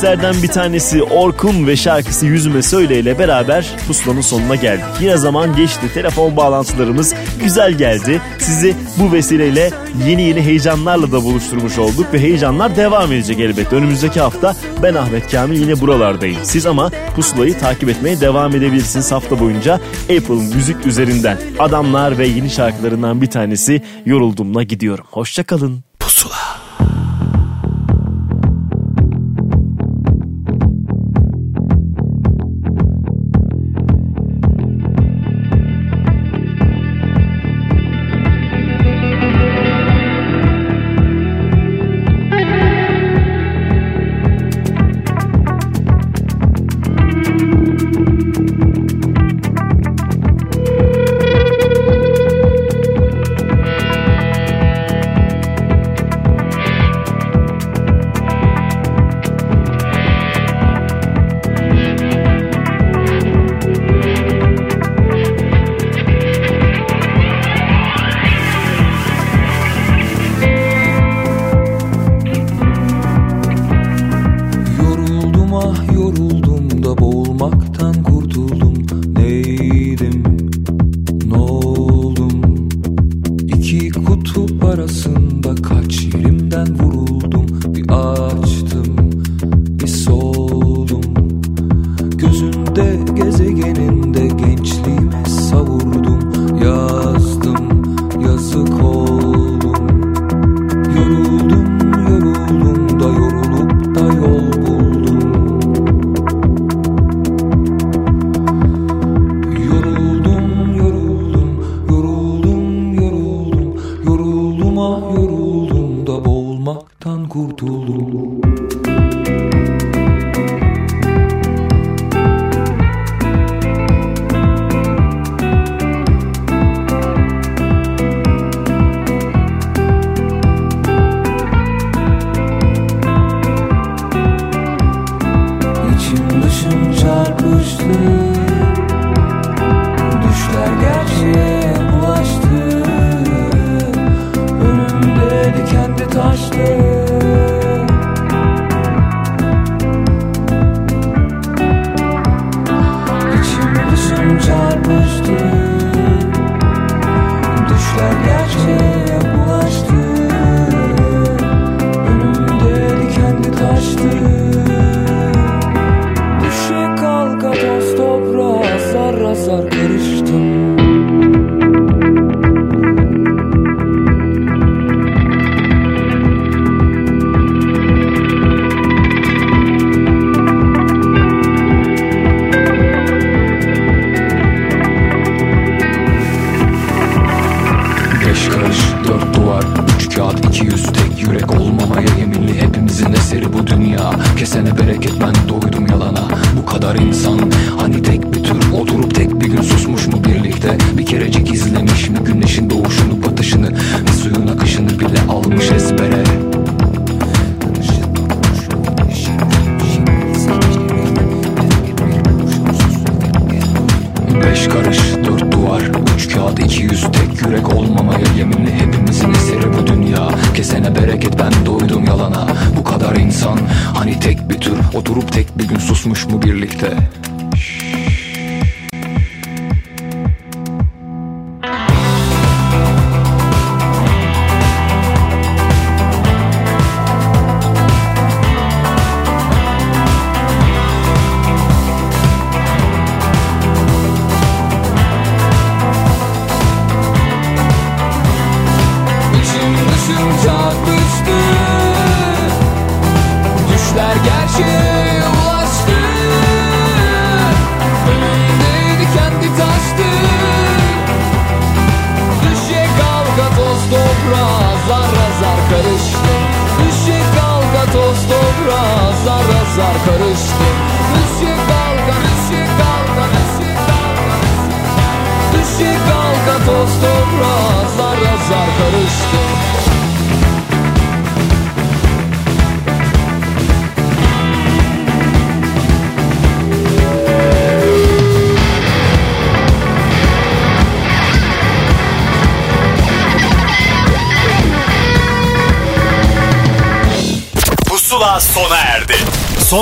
S2: seslerden bir tanesi Orkun ve şarkısı Yüzüme Söyle ile beraber pusulanın sonuna geldik. Yine zaman geçti. Telefon bağlantılarımız güzel geldi. Sizi bu vesileyle yeni yeni heyecanlarla da buluşturmuş olduk ve heyecanlar devam edecek elbette. Önümüzdeki hafta ben Ahmet Kamil yine buralardayım. Siz ama pusulayı takip etmeye devam edebilirsiniz hafta boyunca Apple Müzik üzerinden. Adamlar ve yeni şarkılarından bir tanesi Yoruldum'la gidiyorum. Hoşçakalın.
S13: Somebody.